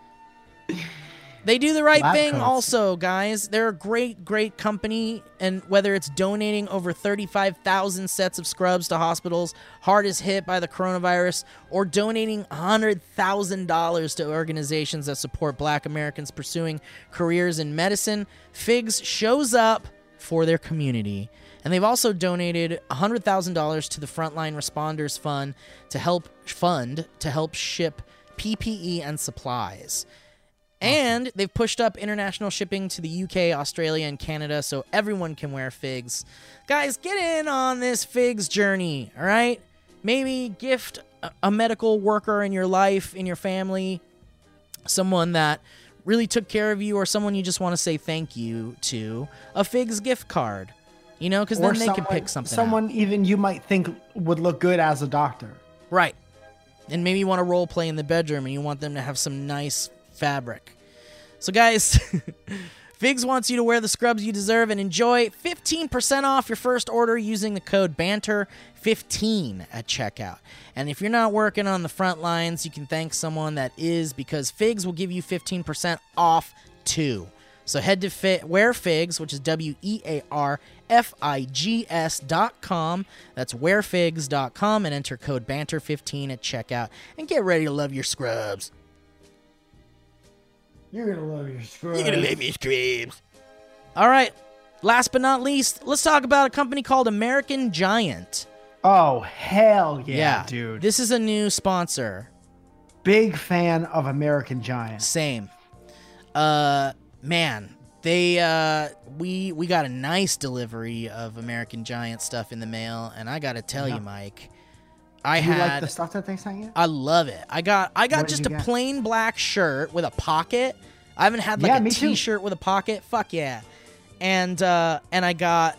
They do the right Lab thing coats. also, guys. They're a great, great company. And whether it's donating over 35,000 sets of scrubs to hospitals hardest hit by the coronavirus, or donating $100,000 to organizations that support black Americans pursuing careers in medicine, Figs shows up for their community. And they've also donated $100,000 to the Frontline Responders Fund to help fund to help ship PPE and supplies. And they've pushed up international shipping to the UK, Australia, and Canada so everyone can wear figs. Guys, get in on this figs journey, all right? maybe gift a, medical worker in your life, in your family, someone that really took care of you, or someone you just want to say thank you to, a Figs gift card. You know, because then they can pick something. out. Someone even you might think would look good as a doctor. Right. And maybe you want to role play in the bedroom and you want them to have some nice fabric. So, guys, Figs wants you to wear the scrubs you deserve and enjoy 15% off your first order using the code BANTER15 at checkout. And if you're not working on the front lines, you can thank someone that is because Figs will give you 15% off too. So head to Fi- Wear Figs, which is W E A R F I G S dot com. That's wearfigs dot com and enter code BANTER15 at checkout and get ready to love your scrubs. You're gonna love your scrubs. You're gonna love your scrubs. All right. Last but not least, let's talk about a company called American Giant. Oh hell yeah, dude! This is a new sponsor. Big fan of American Giant. Same. Uh man, they uh we we got a nice delivery of American Giant stuff in the mail and I got to tell Yeah. you Mike, I Do you had like the stuff that they sent you? I love it. I got I got What just a get? plain black shirt with a pocket. I haven't had like Yeah, a me too. t-shirt with a pocket. Fuck yeah. And uh and I got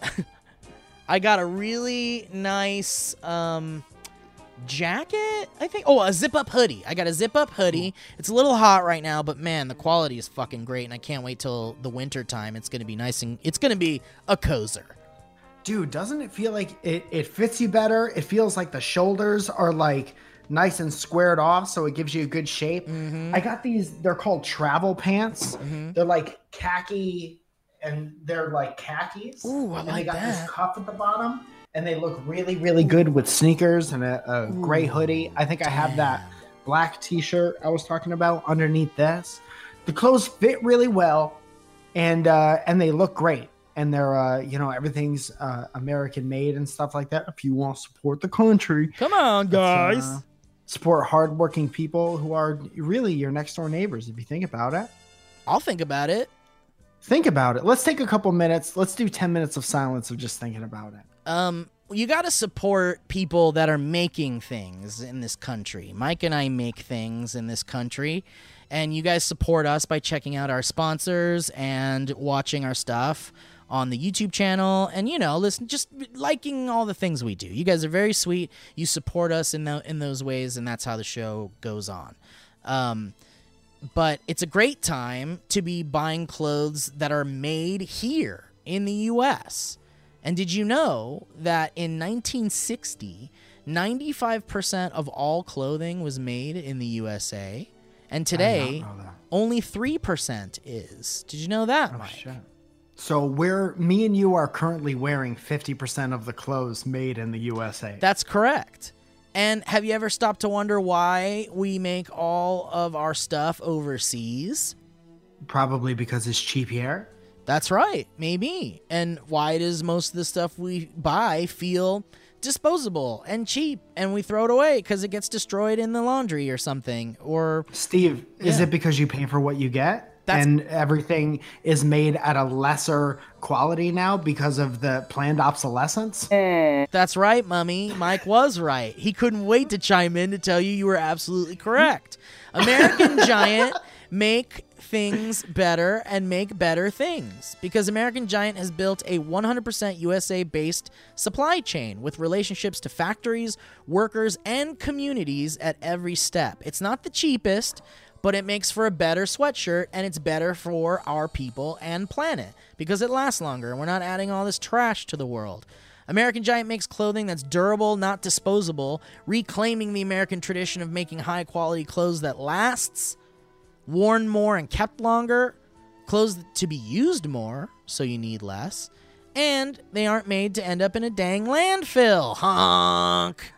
I got a really nice um jacket, I think. Oh, a zip up hoodie. I got a zip up hoodie. It's a little hot right now, but man, the quality is fucking great and I can't wait till the winter time. It's going to be nice and it's going to be a cozer. Dude, doesn't it feel like it, it fits you better? It feels like the shoulders are like nice and squared off, so it gives you a good shape. Mm-hmm. I got these, they're called travel pants. They're like khaki and they're like khakis. Ooh, I and they got that. this cuff at the bottom. And they look really, really good with sneakers and a, a gray hoodie. I think I have that black t-shirt I was talking about underneath this. The clothes fit really well, and uh, and they look great. And they're uh, you know everything's uh, American made and stuff like that. If you want to support the country, Come on, guys. uh, support hardworking people who are really your next door neighbors. If you think about it, I'll think about it. think about it. Let's take a couple minutes. Let's do ten minutes of silence of just thinking about it. um you got to support people that are making things in this country. Mike and I make things in this country and you guys support us by checking out our sponsors and watching our stuff on the YouTube channel and you know listen just liking all the things we do. You guys are very sweet. You support us in tho- in those ways and that's how the show goes on. Um but it's a great time to be buying clothes that are made here in the US. And did you know that in 1960, 95% of all clothing was made in the USA? And today, only 3% is. Did you know that, Oh, Mike? shit. So we're me and you are currently wearing fifty percent of the clothes made in the USA. That's correct. And have you ever stopped to wonder why we make all of our stuff overseas? Probably because it's cheap here. That's right, maybe. And why does most of the stuff we buy feel disposable and cheap and we throw it away because it gets destroyed in the laundry or something? Or Steve, is it because you pay for what you get? That's- and everything is made at a lesser quality now because of the planned obsolescence? Eh. that's right, mummy. Mike was right. He couldn't wait to chime in to tell you you were absolutely correct. American Giant make things better and make better things because American Giant has built a 100% USA based supply chain with relationships to factories, workers, and communities at every step. It's not the cheapest, but it makes for a better sweatshirt and it's better for our people and planet because it lasts longer and we're not adding all this trash to the world. American Giant makes clothing that's durable, not disposable, reclaiming the American tradition of making high quality clothes that lasts, worn more and kept longer, clothes to be used more, so you need less, and they aren't made to end up in a dang landfill. Honk.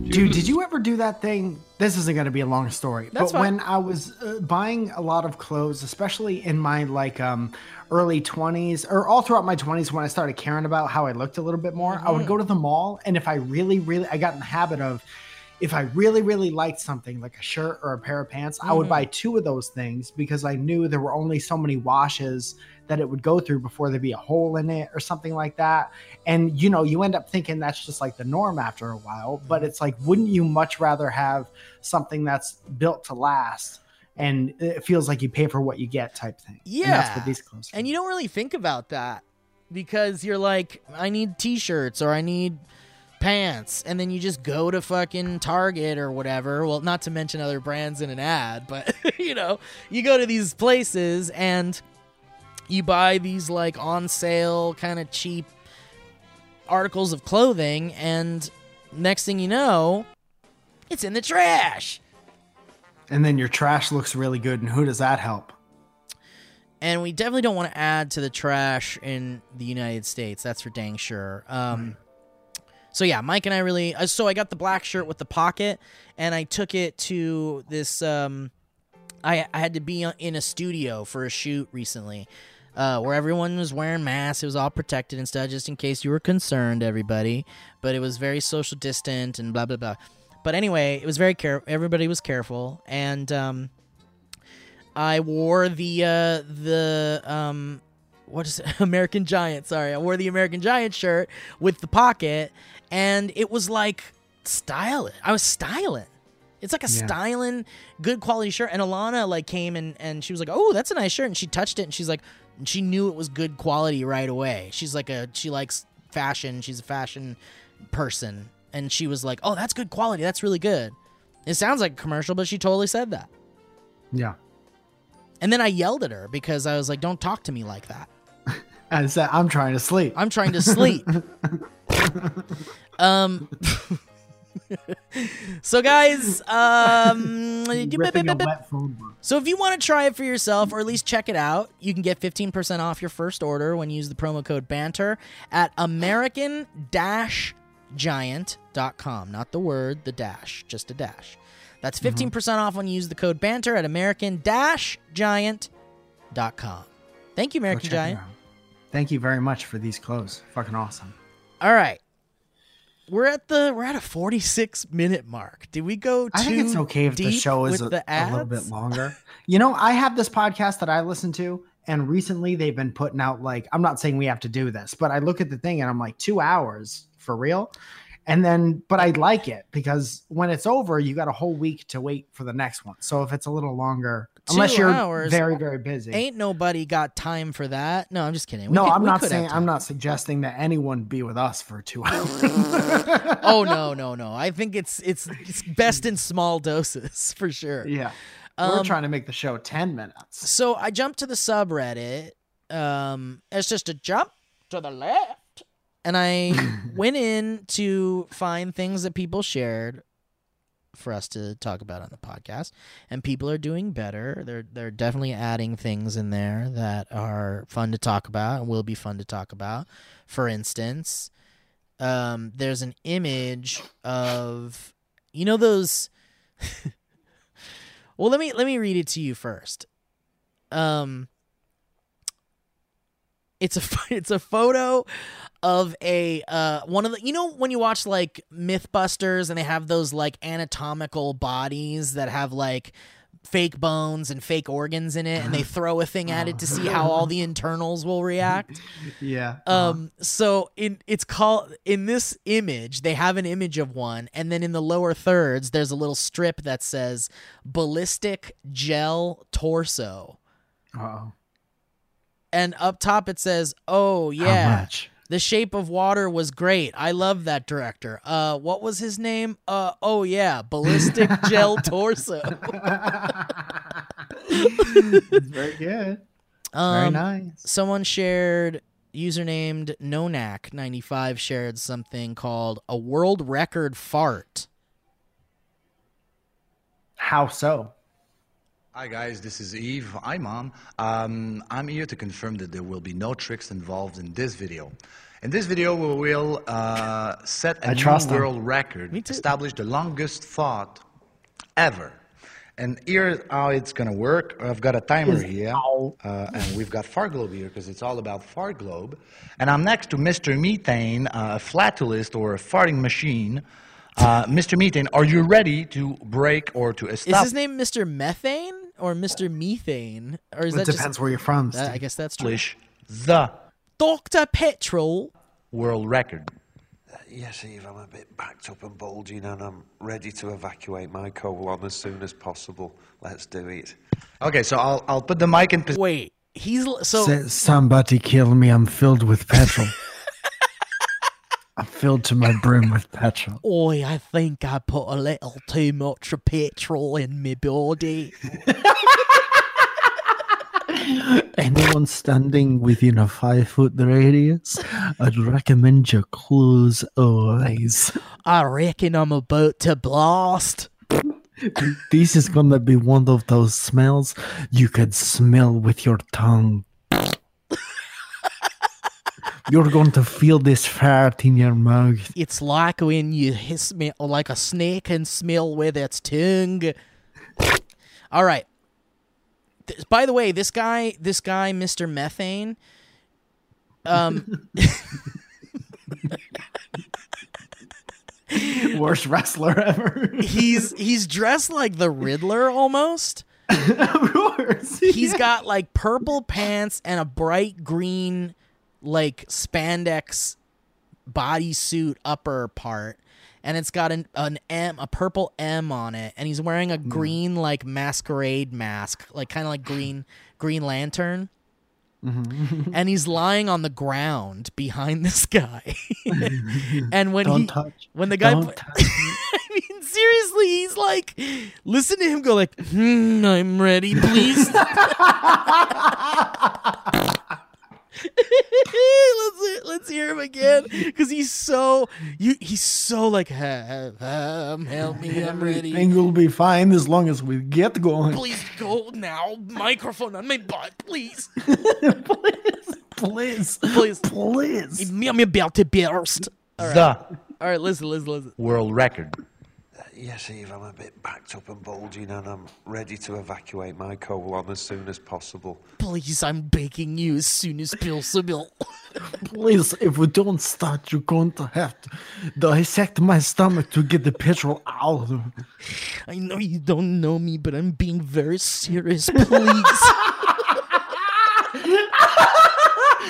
Dude, did you ever do that thing? This isn't going to be a long story, That's but fine. when I was uh, buying a lot of clothes, especially in my like um early 20s or all throughout my 20s when I started caring about how I looked a little bit more, I Mm-hmm. would go to the mall and if I really really I got in the habit of if I really, really liked something like a shirt or a pair of pants, I would Mhm. buy two of those things because I knew there were only so many washes that it would go through before there'd be a hole in it or something like that. And you know, you end up thinking that's just like the norm after a while. But it's like, wouldn't you much rather have something that's built to last? And it feels like you pay for what you get type thing. And that's Yeah. what these clothes. And you don't really think about that because you're like, I need t-shirts or I need pants, and then you just go to fucking Target or whatever. Well, not to mention other brands in an ad, but you know, you go to these places and you buy these like on sale kind of cheap articles of clothing, and next thing you know, it's in the trash. and then your trash looks really good. And who does that help? and we definitely don't want to add to the trash in the United States. That's for dang sure. Um, so yeah, Mike and I really. Uh, so I got the black shirt with the pocket, and I took it to this. Um, I I had to be in a studio for a shoot recently. Uh, where everyone was wearing masks, it was all protected and stuff, just in case you were concerned, everybody. But it was very social distant and blah blah blah. But anyway, it was very care. Everybody was careful, and um, I wore the uh the um what is it? American Giant, sorry. I wore the American Giant shirt with the pocket and it was like styling. I was styling. It's like a Yeah. styling good quality shirt and Alana like came and and she was like, "Oh, that's a nice shirt." And she touched it and she's like and she knew it was good quality right away. She's like a she likes fashion. She's a fashion person and she was like, "Oh, that's good quality. That's really good." It sounds like a commercial, but she totally said that. Yeah. And then I yelled at her because I was like, "Don't talk to me like that. I said, I'm trying to sleep. I'm trying to sleep." um. so guys, um, Ripping a wet phone book. so if you want to try it for yourself or at least check it out, you can get 15% off your first order when you use the promo code BANTER at american-giant.com. Not the word, the dash, just a dash. That's 15% off when you use the code BANTER at american-giant.com. Thank you, american giant. Thank you very much for these clothes. Fucking awesome. All right. We're at the we're at a 46 minute mark. Did we go too I think it's okay if the show is a, a little bit longer. You know, I have this podcast that I listen to, and recently they've been putting out like I'm not saying we have to do this, but I look at the thing and I'm like two hours for real. And then, but I like it because when it's over, you got a whole week to wait for the next one. So if it's a little longer, unless you're hours? very, very busy. Ain't nobody got time for that. No, I'm just kidding. We no, could- I'm not saying. I'm not suggesting that anyone be with us for two hours. oh no, no, no. I think it's it's it's best in small doses for sure. Yeah. We're Um, trying to make the show 10 minutes. So I jumped to the subreddit. Um, it's just a jump to the left, and I went in to find things that people shared for us to talk about on the podcast. And people are doing better. They're they're definitely adding things in there that are fun to talk about and will be fun to talk about. For instance, um, there's an image of you know those. well, let me let me read it to you first. Um, it's a it's a photo of a uh one of the you know when you watch like mythbusters and they have those like anatomical bodies that have like fake bones and fake organs in it and they throw a thing at it to see how all the internals will react Yeah. uh-huh. um so in it's called in this image they have an image of one and then in the lower thirds there's a little strip that says ballistic gel torso Uh-oh. And up top it says oh yeah the Shape of Water was great. I love that director. Uh, what was his name? Uh, oh yeah, Ballistic Gel Torso. it's very good. Very Um, nice. Someone shared usernamed Nonak95 shared something called a world record fart. How so? Hi guys, this is Eve. Hi mom. Um, I'm here to confirm that there will be no tricks involved in this video. In this video, we will uh, set a new trust him. world record, establish the longest thought ever. And here's how it's gonna work. I've got a timer here, uh, and we've got Far Globe here because it's all about Far Globe. And I'm next to Mr. Methane, uh, a flatulist or a farting machine. Uh, Mr. Methane, are you ready to break or to establish? Is his name Mr. Methane or Mr. Methane? Or is It that depends just where you're from. that, I guess that's true. Establish the Dr. Petrol. world record. Uh, yes, Eve, I'm a bit backed up and bulging and I'm ready to evacuate my colon as soon as possible. Let's do it. Okay, so I'll I'll put the mic in position. Wait, he's so Say, Somebody kill me. I'm filled with petrol. I'm filled to my brim with petrol. Oi, I think I put a little too much of petrol in my body. Anyone standing within a five foot radius, I'd recommend you close your eyes. I reckon I'm about to blast. This is gonna be one of those smells you can smell with your tongue. You're going to feel this fart in your mouth. It's like when you hiss smell like a snake can smell with its tongue. All right. By the way, this guy, this guy, Mr. Methane, um, Worst wrestler ever. he's he's dressed like the Riddler almost. of course. He's got like purple pants and a bright green like spandex bodysuit upper part and it's got an, an M a purple M on it and he's wearing a green like masquerade mask like kind of like green green lantern and he's lying on the ground behind this guy and when Don't he touch. when the guy. I mean, seriously, he's like, listen to him go like, hmm, I'm ready, please. let's let's hear him again because he's so you he's so like "Ha- ha- um, help me I'm ready Everything will be fine as long as we get going. please go now microphone on my butt please please, please, Please. please. I'm about to burst The all right listen listen listen world record. Yes, Eve, I'm a bit backed up and bulging and I'm ready to evacuate my colon as soon as possible. please I'm begging you as soon as possible Please, if we don't start, you're going to have to dissect my stomach to get the petrol out. of it. I know you don't know me but I'm being very serious please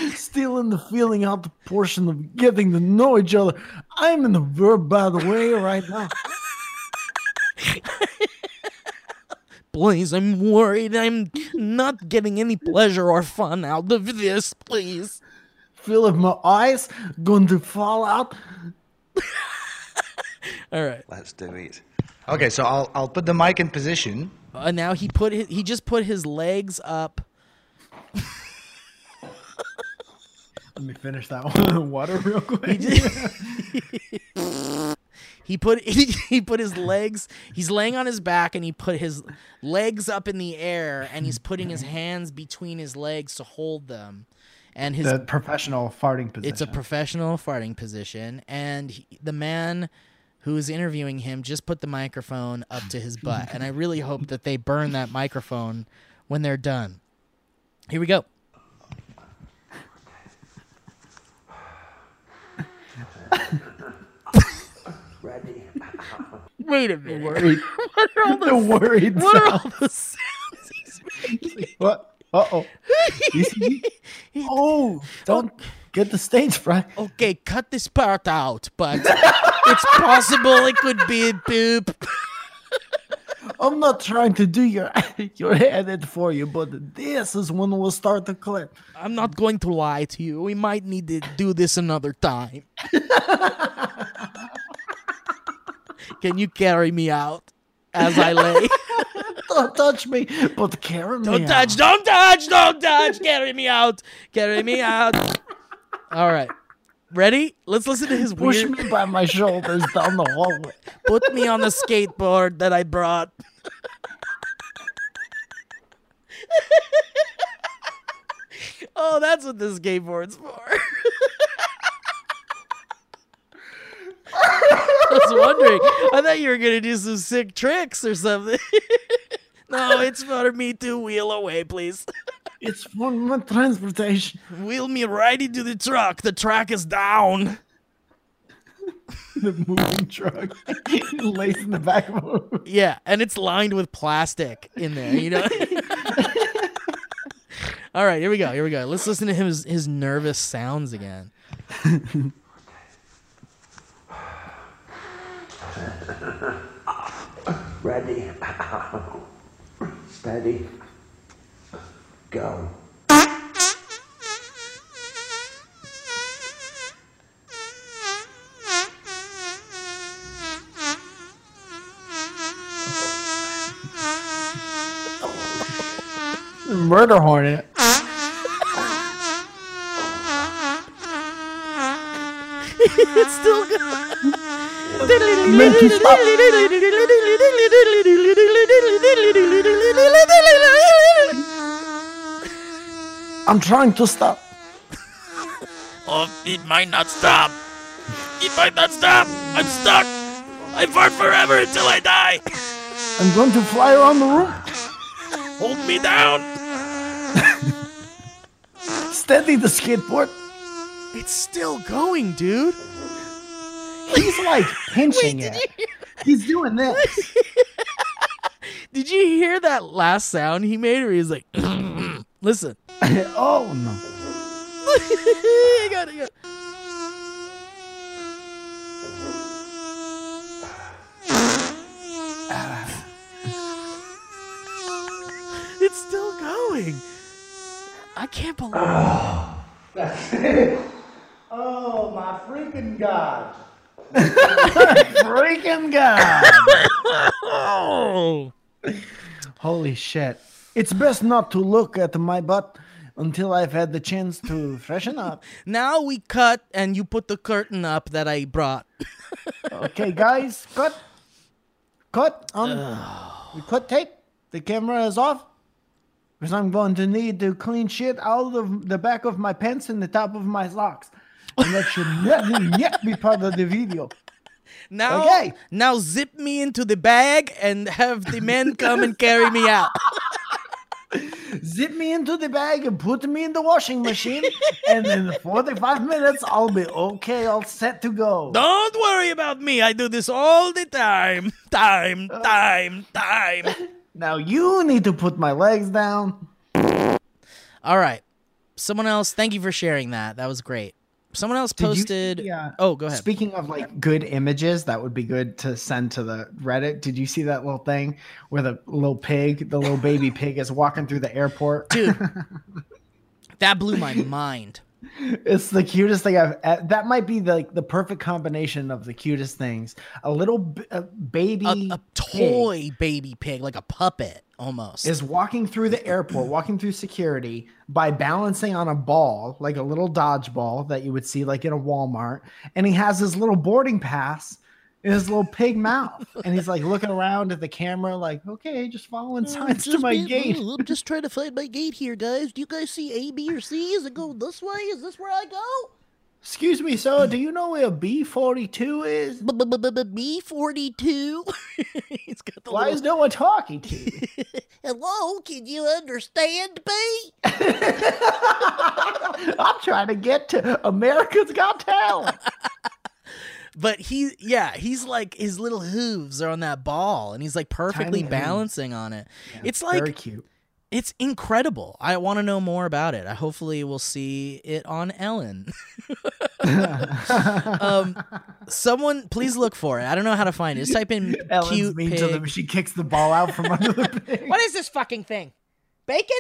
Still in the feeling out the portion of getting to know each other. I'm in the verb by the way right now. Please, I'm worried I'm not getting any pleasure or fun out of this, please. Feel if my eyes going to fall out. All right. Let's do it. Okay, so I'll I'll put the mic in position. Uh, now he put his, he just put his legs up. Let me finish that one. Water real quick. He put he, he put his legs. He's laying on his back and he put his legs up in the air and he's putting his hands between his legs to hold them. And his the professional farting position. It's a professional farting position, and he, the man who is interviewing him just put the microphone up to his butt, and I really hope that they burn that microphone when they're done. Here we go. Wait a minute. worried. what are all the the worried. what are all the sounds he's making? What? Uh oh. oh, don't get the stage fright. Okay, cut this part out, but it's possible it could be a poop. I'm not trying to do your your edit for you, but this is when we'll start the clip. I'm not going to lie to you. We might need to do this another time. Can you carry me out as I lay? Don't touch me, but carry me. Don't out. touch, don't touch, don't touch. Carry me out. Carry me out. All right. Ready? Let's listen to his Push weird. me by my shoulders down the hallway. Put me on the skateboard that I brought. oh, that's what this skateboard's for. I was wondering. I thought you were gonna do some sick tricks or something. no, it's for me to wheel away, please. It's for my transportation. Wheel me right into the truck. The track is down. the moving truck, lace in the back of a Yeah, and it's lined with plastic in there, you know. All right, here we go. Here we go. Let's listen to his his nervous sounds again. Ready. Steady. Go. murder hornet. it's still good. Make you stop. I'm trying to stop. Oh, it might not stop. It might not stop. I'm stuck. I fart forever until I die. I'm going to fly around the room. Hold me down. Steady the skateboard. It's still going, dude. He's like pinching it. He's doing this. Did you hear that last sound he made where he's like, listen. oh no. I got it. I got it. It's still going. I can't believe That's it. Oh my freaking god. freaking god. Holy shit. It's best not to look at my butt until I've had the chance to freshen up. Now we cut and you put the curtain up that I brought. Okay, guys, cut. Cut on. we cut tape. The camera is off. Because I'm going to need to clean shit out of the back of my pants and the top of my socks. And that should never yet be part of the video. Now, Okay. now zip me into the bag and have the men come and carry me out. Zip me into the bag and put me in the washing machine. and in 45 minutes, I'll be okay, all set to go. Don't worry about me. I do this all the time. Time, uh. time, time. Now you need to put my legs down. All right. Someone else, thank you for sharing that. That was great. Someone else see posted. uh, oh, go ahead. Speaking of like good images, that would be good to send to the Reddit. Did you see that little thing where the little pig, the little baby pig, is walking through the airport? Dude, that blew my mind. it's the cutest thing I've. uh, That might be the, like the perfect combination of the cutest things. A little b- a baby A, a pig toy baby pig, like a puppet almost. is walking through the airport, walking through security by balancing on a ball, like a little dodgeball that you would see like in a Walmart. And he has his little boarding pass in his little pig mouth. And he's like looking around at the camera, like, okay, just following oh, signs to my gate. I'm just trying to find my gate here, guys. Do you guys see A, B, or C? Is it going this way? Is this where I go? Excuse me, sir, do you know where B 42 is? B forty two. He's got the Why little- is no one talking to you? Hello, can you understand me? I'm trying to get to America's Got Talent. But he, yeah, he's like his little hooves are on that ball, and he's like perfectly Tiny hooves. balancing on it. it's like Very cute. It's incredible. I want to know more about it. I hopefully will see it on Ellen. um, someone please look for it. I don't know how to find it. Just type in Ellen's cute mean pig. to them. She kicks the ball out from under the pig. What is this fucking thing? Bacon?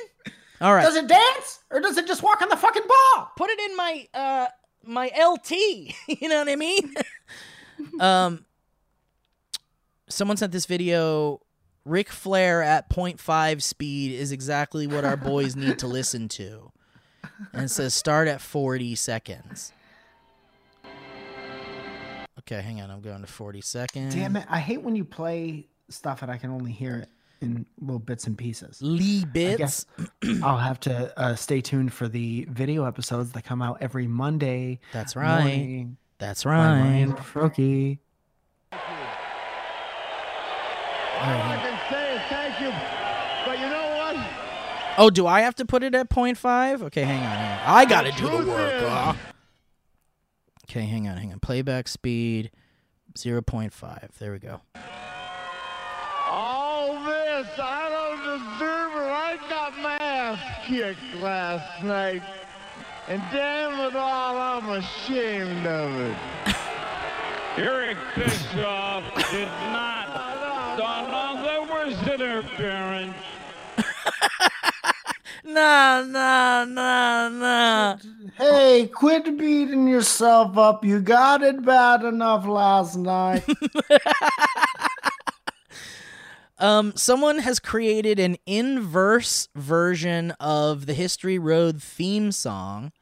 All right. Does it dance or does it just walk on the fucking ball? put it in my uh my LT. you know what I mean? um someone sent this video Ric Flair at 0.5 speed is exactly what our boys need to listen to. And it says start at 40 seconds. Okay, hang on. I'm going to 40 seconds. Damn it! I hate when you play stuff and I can only hear it in little bits and pieces. Lee I bits. guess I'll have to uh, stay tuned for the video episodes that come out every Monday. That's right. morning That's right. Ryan Frokie. All I can say is thank you. But you know what? Oh, do I have to put it at 0.5? Okay, hang on. Hang on. I got to do the work. is- huh? Okay, hang on, hang on. Playback speed 0.5. There we go. All this, I don't deserve it. I got my ass kicked last night. And damn it all, I'm ashamed of it. Eric Bischoff did not. No, no, there was interference. Nah, nah, nah, nah. Hey, quit beating yourself up. You got it bad enough last night. Um, someone has created an inverse version of the History Road theme song.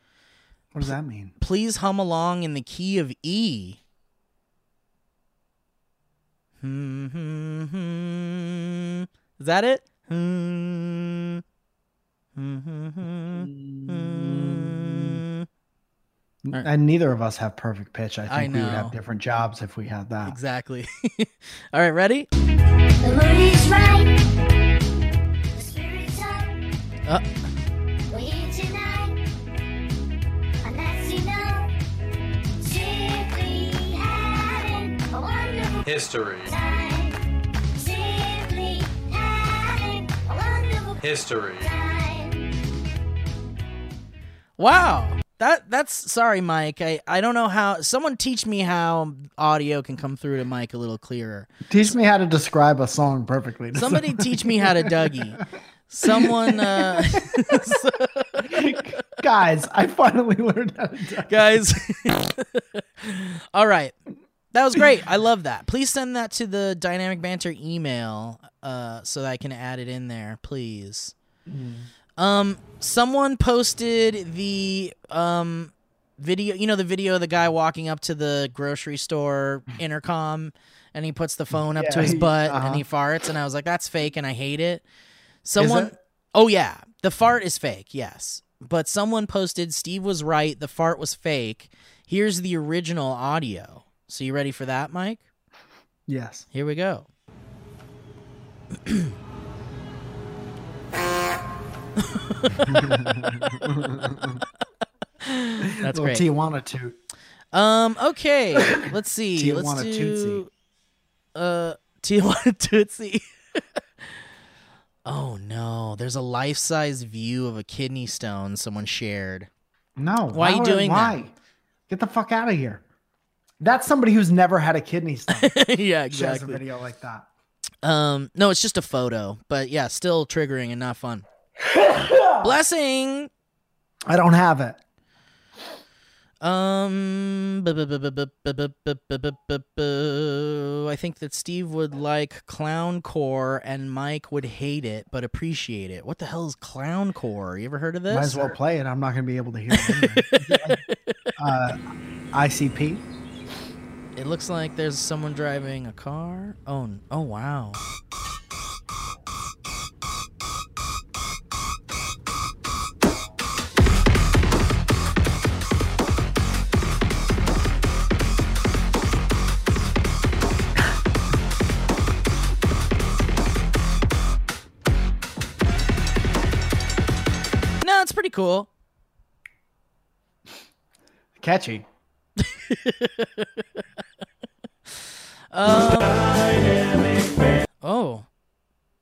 what does that mean? Please hum along in the key of E. Hmm, hmm, hmm. Is that it? Hmm. Hmm, hmm, hmm, hmm. Alright. And neither of us have perfect pitch. I think I we would have different jobs if we had that. Exactly. All right, ready? The mood is right. The spirit's up. Uh, History. time. Simply having a wonderful History. wow. That that's sorry, Mike. I, I don't know how. Someone teach me how audio can come through to Mike a little clearer. Teach me how to describe a song perfectly. Somebody teach me how to Dougie. Someone, uh, Guys, I finally learned how to do guys. All right, that was great. I love that. Please send that to the dynamic banter email, uh, so that I can add it in there, please. Um, someone posted the um video. You know the video of the guy walking up to the grocery store intercom, and he puts the phone up to Yeah, his he- butt uh-huh. and he farts, and I was like, that's fake, and I hate it. Someone. it? Oh yeah, the fart is fake. Yes, but someone posted Steve was right. The fart was fake. Here's the original audio. So you ready for that, Mike? Yes. Here we go. That's great. Tijuana toot. Um. Okay. Let's see. Let's Tijuana do. Tootsie. Uh. Tijuana Tootsie. oh no! There's a life-size view of a kidney stone someone shared. No. Why are you doing that? why? Get the fuck out of here. That's somebody who's never had a kidney stone. yeah, exactly. a video like that. Um, no, it's just a photo, but yeah, still triggering and not fun. Blessing. I don't have it. Um, I think that Steve would like clown core and Mike would hate it but appreciate it. What the hell is clown core? You ever heard of this? Might as well play it. I'm not going to be able to hear it. Anyway. uh, ICP. It looks like there's someone driving a car. Oh, oh wow. No, it's pretty cool. Catchy. Oh.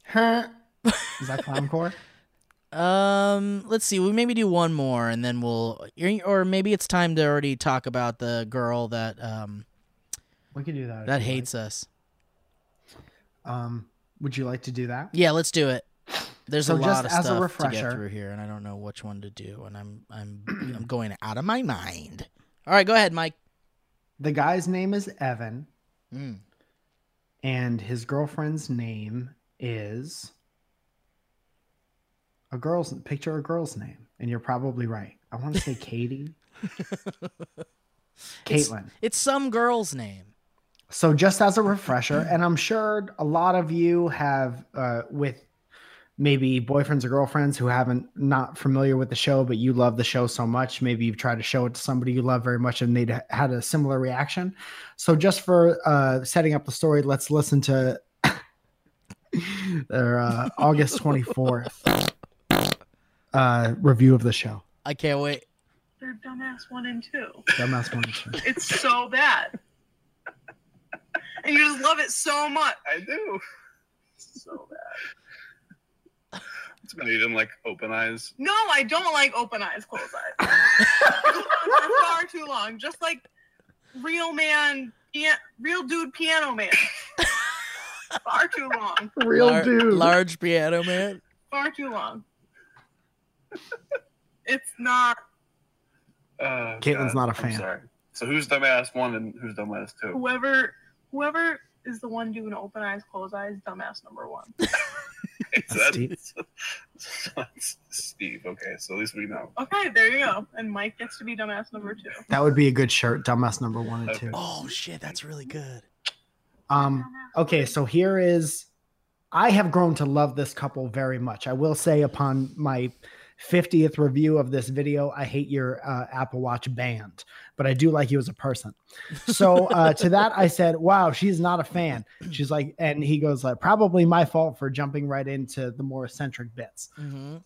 Huh. Is that clowncore? Um, let's see. We maybe do one more, and then we'll, or maybe it's time to already talk about the girl that um We can do that. that hates us. Um, would you like to do that? Yeah, let's do it. There's So a lot of stuff to get through here, and I don't know which one to do, and I'm I'm I'm going out of my mind. All right, go ahead, Mike. The guy's name is Evan, Mm. and his girlfriend's name is a girl's picture a girl's name, and you're probably right. I want to say Katie. Caitlin. It's some girl's name. So just as a refresher, and I'm sure a lot of you have uh, with maybe boyfriends or girlfriends who haven't not familiar with the show, but you love the show so much. Maybe you've tried to show it to somebody you love very much and they had a similar reaction. So just for uh, setting up the story, let's listen to their uh, August 24th uh, review of the show. I can't wait. They're dumbass one and two. Dumbass one and two. It's so bad. and you just love it so much. I do. So bad. It's been eating like open eyes. No, I don't like open eyes, closed eyes. for far too long. Just like real man, pia- real dude, piano man. far too long. Real Lar- dude. Large piano man. Far too long. It's not Uh, Caitlin's not a I'm fan. sorry. So who's dumbass one and who's dumbass two? whoever whoever is the one doing open eyes, closed eyes, dumbass number one. So that's- Steve. so that's Steve. Okay, so at least we know. Okay, there you go. And Mike gets to be dumbass number two. That would be a good shirt. Dumbass number one and two. Oh shit, that's really good. Um, okay, so here is I have grown to love this couple very much. I will say upon my 50th review of this video, I hate your uh, Apple Watch band, but I do like you as a person. So uh, to that, I said, "Wow, she's not a fan." She's like, and he goes, like, "Probably my fault for jumping right into the more eccentric bits." hmm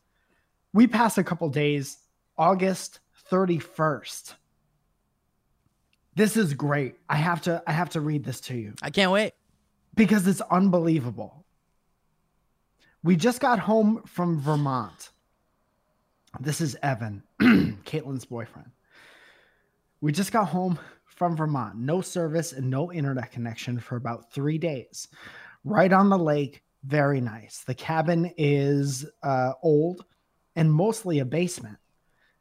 we pass a couple days august 31st this is great i have to i have to read this to you I can't wait. because it's unbelievable we just got home from vermont this is evan caitlin's boyfriend we just got home from vermont no service and no internet connection for about three days right on the lake very nice the cabin is uh, old and mostly a basement.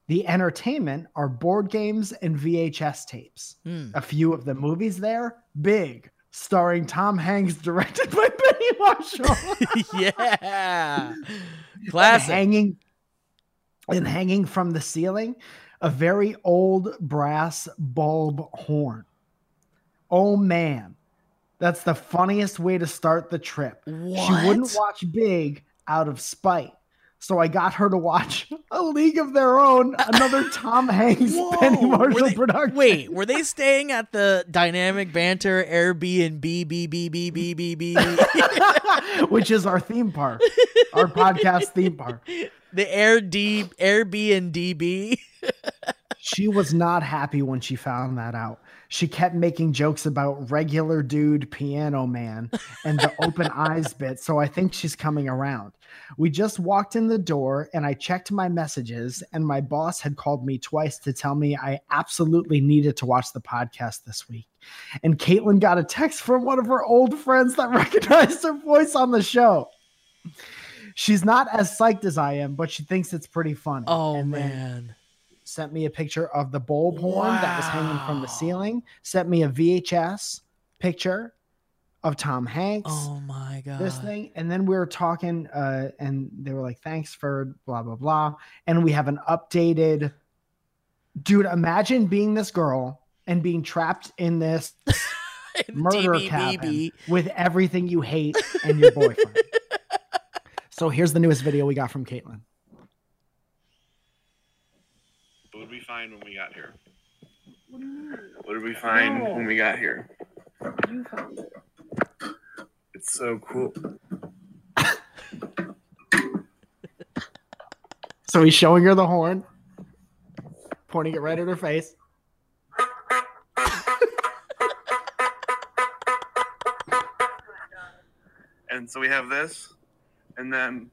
The entertainment are board games and VHS tapes. Hmm. A few of the movies there, big, starring Tom Hanks, directed by Penny Marshall. yeah. and Classic. hanging and hanging from the ceiling, a very old brass bulb horn. Oh man, that's the funniest way to start the trip. She wouldn't watch Big out of spite. So I got her to watch A League of Their Own, another Tom Hanks Penny Whoa, were Marshall they- production. Wait, were they staying at the Dynamic Banter Airbnb B B B B B B B which is our theme park, our podcast theme park. the Air D Airbnb B? She was not happy when she found that out. She kept making jokes about regular dude piano man and the open eyes bit. So I think she's coming around. We just walked in the door and I checked my messages, and my boss had called me twice to tell me I absolutely needed to watch the podcast this week. And Caitlin got a text from one of her old friends that recognized her voice on the show. She's not as psyched as I am, but she thinks it's pretty funny. Oh man. Sent me a picture of the bulb horn that was hanging from the ceiling, sent me a VHS picture of Tom Hanks, Oh my god. this thing. And then we were talking, uh, and they were like, thanks for blah, blah, blah. And we have an updated dude. Imagine being this girl and being trapped in this murder cabin with everything you hate and your boyfriend. so here's the newest video we got from Caitlin. What did we find when we got here? What did we find when we got here? You found it. It's so cool. So he's showing her the horn, pointing it right at her face. And so we have this, and then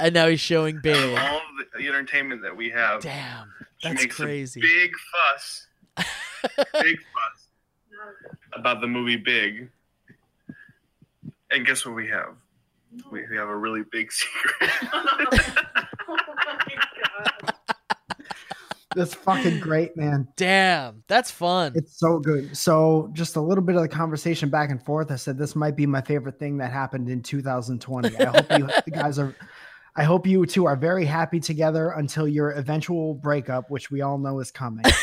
And now he's showing big. all of the, the entertainment that we have. Damn. She That's makes a crazy. big fuss. big fuss about the movie Big. And guess what we have? We, we have a really big secret. That's fucking great, man. Damn. That's fun. It's so good. So, just a little bit of the conversation back and forth. I said this might be my favorite thing that happened in 2020. I hope you guys are. I hope you two are very happy together until your eventual breakup, which we all know is coming.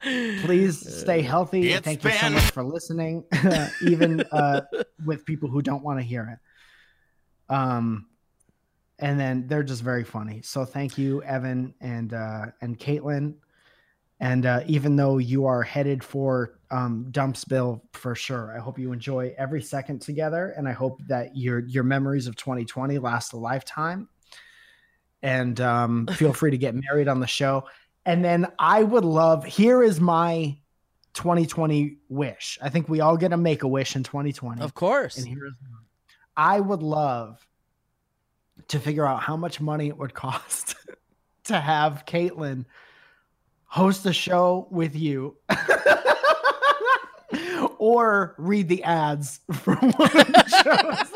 Please stay healthy. It's Thank you so much for listening, even uh, with people who don't want to hear it. Um, and then they're just very funny. So thank you, Evan and uh, and Caitlin. And uh, even though you are headed for um, Dumpsville for sure, I hope you enjoy every second together, and I hope that your your memories of 2020 last a lifetime. And um, feel free to get married on the show. And then I would love. Here is my 2020 wish. I think we all get to make a wish in 2020. Of course. And here is mine. I would love to figure out how much money it would cost to have Caitlin host a show with you. or read the ads from one of the shows.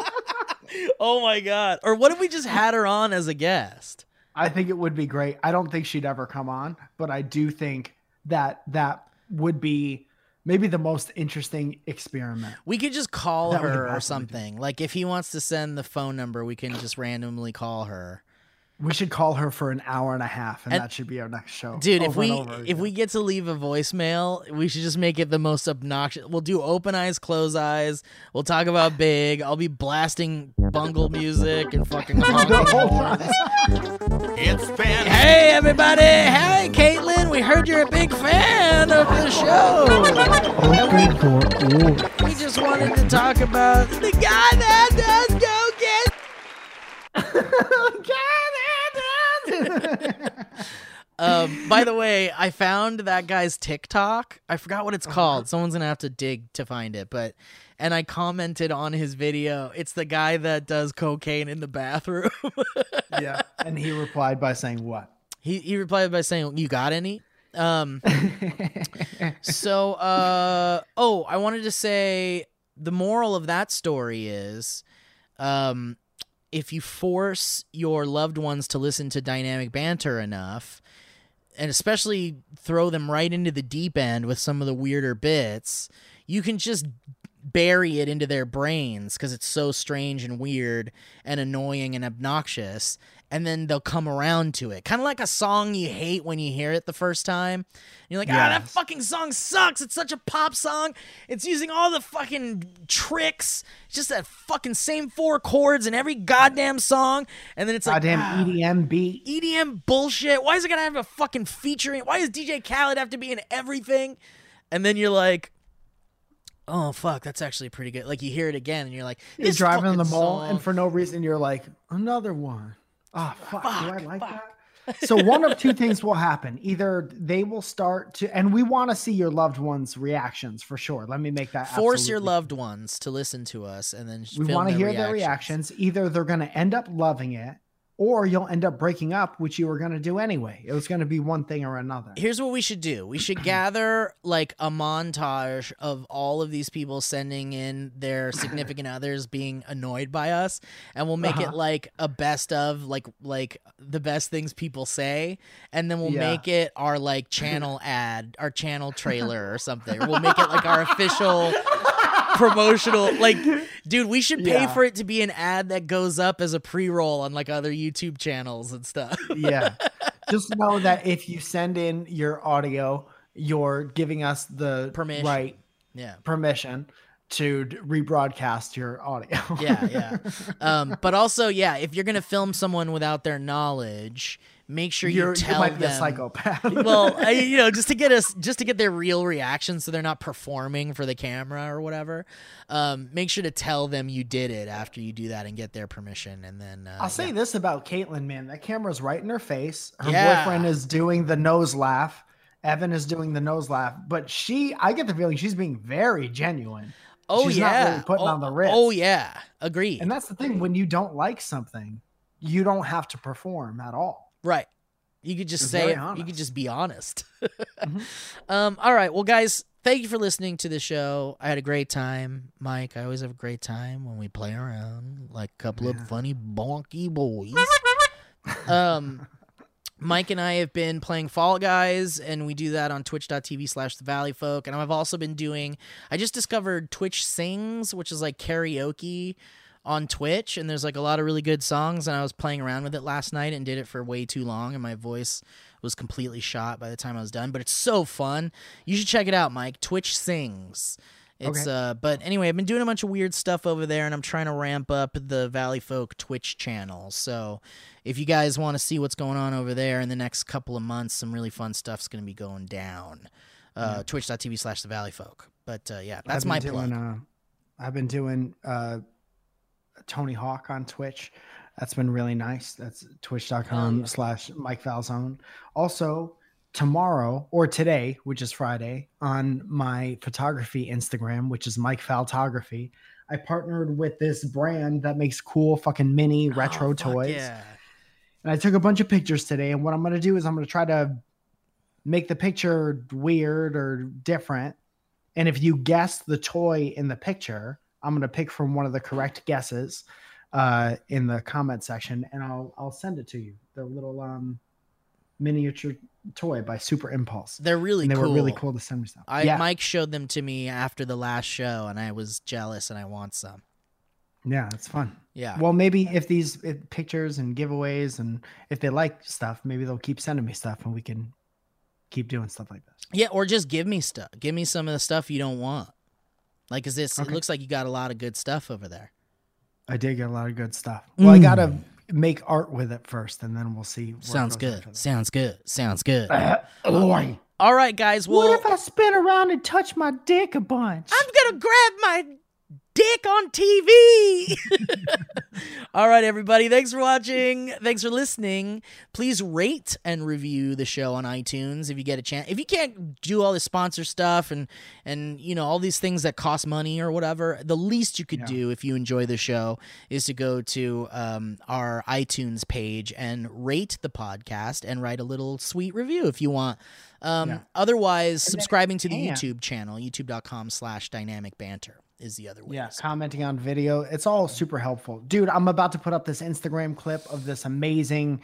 oh my god. Or what if we just had her on as a guest? I think it would be great. I don't think she'd ever come on, but I do think that that would be maybe the most interesting experiment. We could just call That her or something. Like if he wants to send the phone number, we can just randomly call her. We should call her for an hour and a half, and, And- that should be our next show. Dude, if we if we get to leave a voicemail, we should just make it the most obnoxious. We'll do open eyes, close eyes. We'll talk about big. I'll be blasting bungle music and fucking honking horns. It's been Hey everybody! Hey Caitlin, we heard you're a big fan of the show. Open for We just wanted to talk about the guy that does go get. Um, by the way, I found that guy's TikTok. I forgot what it's called. Someone's gonna have to dig to find it, but and I commented on his video. It's the guy that does cocaine in the bathroom. yeah, and he replied by saying what? he he replied by saying, "You got any?" Um, so uh oh, I wanted to say the moral of that story is, um, if you force your loved ones to listen to dynamic banter enough, and especially throw them right into the deep end with some of the weirder bits, you can just bury it into their brains because it's so strange and weird and annoying and obnoxious. And then they'll come around to it. Kind of like a song you hate when you hear it the first time. And you're like, ah, that fucking song sucks. It's such a pop song. It's using all the fucking tricks. It's just that fucking same four chords in every goddamn song. And then it's like, Goddamn ah, EDM beat. EDM bullshit. Why is it gonna have a fucking featuring? Why does DJ Khaled have to be in everything? And then you're like, oh fuck, that's actually pretty good. Like you hear it again, and you're like, You're driving on the mall, song- and for no reason, you're like, another one. Oh, fuck. do I like that? so one of two things will happen. Either they will start to, and we want to see your loved ones' reactions for sure. Let me make that force your loved ones to listen to us, and then we want to hear their reactions. Either they're going to end up loving it, or you'll end up breaking up, which you were going to do anyway. It was going to be one thing or another. Here's what we should do. We should gather like a montage of all of these people sending in their significant others being annoyed by us and we'll make it Uh-huh. like a best of like like the best things people say and then we'll Yeah. make it our like channel ad, our channel trailer or something. We'll make it like our official promotional like dude, we should pay Yeah. for it to be an ad that goes up as a pre-roll on like other YouTube channels and stuff. yeah. Just know that if you send in your audio, you're giving us the Permission. right Yeah. permission to rebroadcast your audio. yeah, yeah. Um, but also, yeah, if you're gonna film someone without their knowledge, make sure you You're, you tell might be them. a psychopath. well, I, you know, just to get us, just to get their real reaction, so they're not performing for the camera or whatever. Um, make sure to tell them you did it after you do that and get their permission, and then uh, I'll say yeah. this about Caitlin, man. That camera's right in her face. Her Yeah. boyfriend is doing the nose laugh. Evan is doing the nose laugh. But she, I get the feeling she's being very genuine. Oh she's yeah, not really putting oh, on the wrist. Oh yeah, agreed. And that's the thing. When you don't like something, you don't have to perform at all. Right. You could just say it. You could just be honest. Mm-hmm. um, all right. Well, guys, thank you for listening to the show. I had a great time. Mike, I always have a great time when we play around like a couple of funny bonky boys. um, Mike and I have been playing Fall Guys, and we do that on twitch.tv slash the Valley Folk. And I've also been doing, I just discovered Twitch Sings, which is like karaoke on Twitch. And there's like a lot of really good songs. And I was playing around with it last night and did it for way too long. And my voice was completely shot by the time I was done. But it's so fun. You should check it out, Mike. Twitch Sings. It's Okay. uh but anyway, I've been doing a bunch of weird stuff over there and I'm trying to ramp up the Valley Folk Twitch channel. So if you guys want to see what's going on over there in the next couple of months, some really fun stuff's gonna be going down. Uh twitch.tv slash the Valley Folk. But uh yeah, that's my been plug. uh, I've been doing uh, Tony Hawk on Twitch. That's been really nice. That's twitch.com um, slash Mike Falzone. Also, tomorrow or today, which is Friday, on my photography Instagram, which is Mike Photography, I partnered with this brand that makes cool fucking mini oh, retro Oh, toys. Yeah. And I took a bunch of pictures today. And what I'm going to do is I'm going to try to make the picture weird or different. And if you guess the toy in the picture, I'm going to pick from one of the correct guesses uh, in the comment section, and I'll I'll send it to you. The little um, miniature toy by Super Impulse. They're really and they cool. were really cool to send me stuff. I yeah, Mike showed them to me after the last show, and I was jealous, and I want some. yeah, it's fun. Yeah. Well, maybe if these if pictures and giveaways and if they like stuff, maybe they'll keep sending me stuff, and we can keep doing stuff like this. Yeah, or just give me stuff. Give me some of the stuff you don't want. Like, is this? It looks like you got a lot of good stuff over there. I did get a lot of good stuff. Well, I gotta Mm. make art with it first, and then we'll see. Sounds good. Sounds good. Sounds good. Oi. All right, guys. Well, what if I spin around and touch my dick a bunch? I'm gonna grab my dick on TV. All right, everybody. Thanks for watching. Thanks for listening. Please rate and review the show on iTunes if you get a chance. If you can't do all this sponsor stuff and and you know all these things that cost money or whatever, the least you could do if you enjoy the show is to go to um, our iTunes page and rate the podcast and write a little sweet review if you want. Um, Yeah. Otherwise, subscribing to the YouTube channel, youtube.com slash dynamic banter is the other way. Yeah, commenting on video. It's all super helpful. Dude, I'm about to put up this Instagram clip of this amazing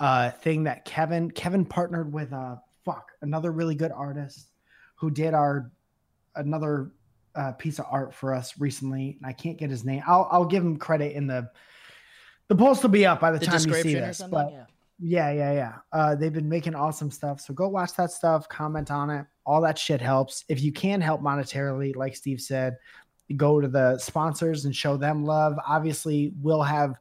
uh thing that Kevin Kevin partnered with uh fuck, another really good artist who did our another uh, piece of art for us recently. And I can't get his name. I'll I'll give him credit in the the post will be up by the, The time you see this. But Yeah. Yeah, yeah, yeah. Uh, they've been making awesome stuff. So go watch that stuff, comment on it. All that shit helps. If you can help monetarily, like Steve said, go to the sponsors and show them love. Obviously, we'll have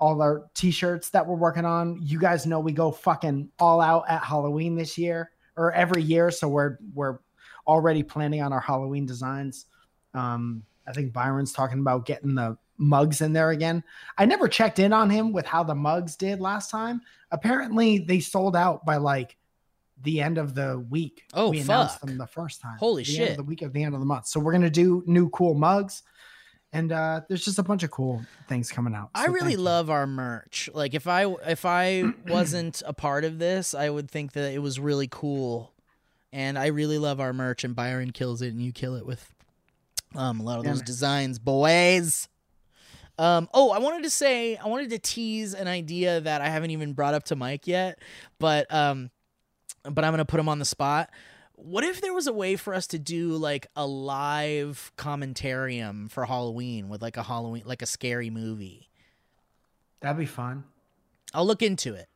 all our t-shirts that we're working on. You guys know we go fucking all out at Halloween this year or every year. So we're we're already planning on our Halloween designs. Um, I think Byron's talking about getting the mugs in there again. I never checked in on him with how the mugs did last time. Apparently, they sold out by like the end of the week. Oh, we announced fuck. them the first time. Holy the shit. the week of the end of the month. So we're gonna do new cool mugs, and uh, there's just a bunch of cool things coming out. I really love our merch. Like if I if I wasn't a part of this, I would think that it was really cool. And I really love our merch and Byron kills it and you kill it with um a lot of Yeah, those man. designs, boys. Um oh, I wanted to say I wanted to tease an idea that I haven't even brought up to Mike yet, but um but I'm going to put him on the spot. What if there was a way for us to do like a live commentarium for Halloween with like a Halloween like a scary movie? That'd be fun. I'll look into it.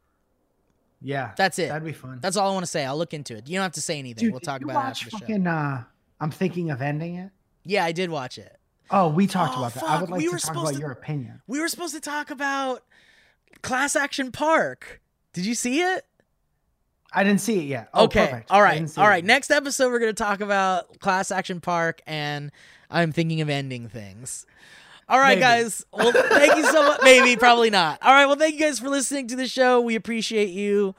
Yeah, That's it. That'd be fun. That's all I want to say. I'll look into it. You don't have to say anything. Dude, we'll talk about it after the show. Uh, I'm thinking of ending it. Yeah, I did watch it. Oh, we talked Oh, about that. I fuck, would like we to were talk about to- your opinion. We were supposed to talk about Class Action Park. Did you see it? I didn't see it yet. Oh, okay. perfect. All right. All right. Next episode, we're going to talk about Class Action Park, and I'm thinking of ending things. All right, Maybe. guys. Well, thank you so much. Maybe, probably not. All right. Well, thank you guys for listening to the show. We appreciate you.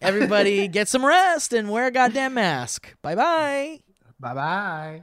Everybody, get some rest and wear a goddamn mask. Bye bye. Bye bye.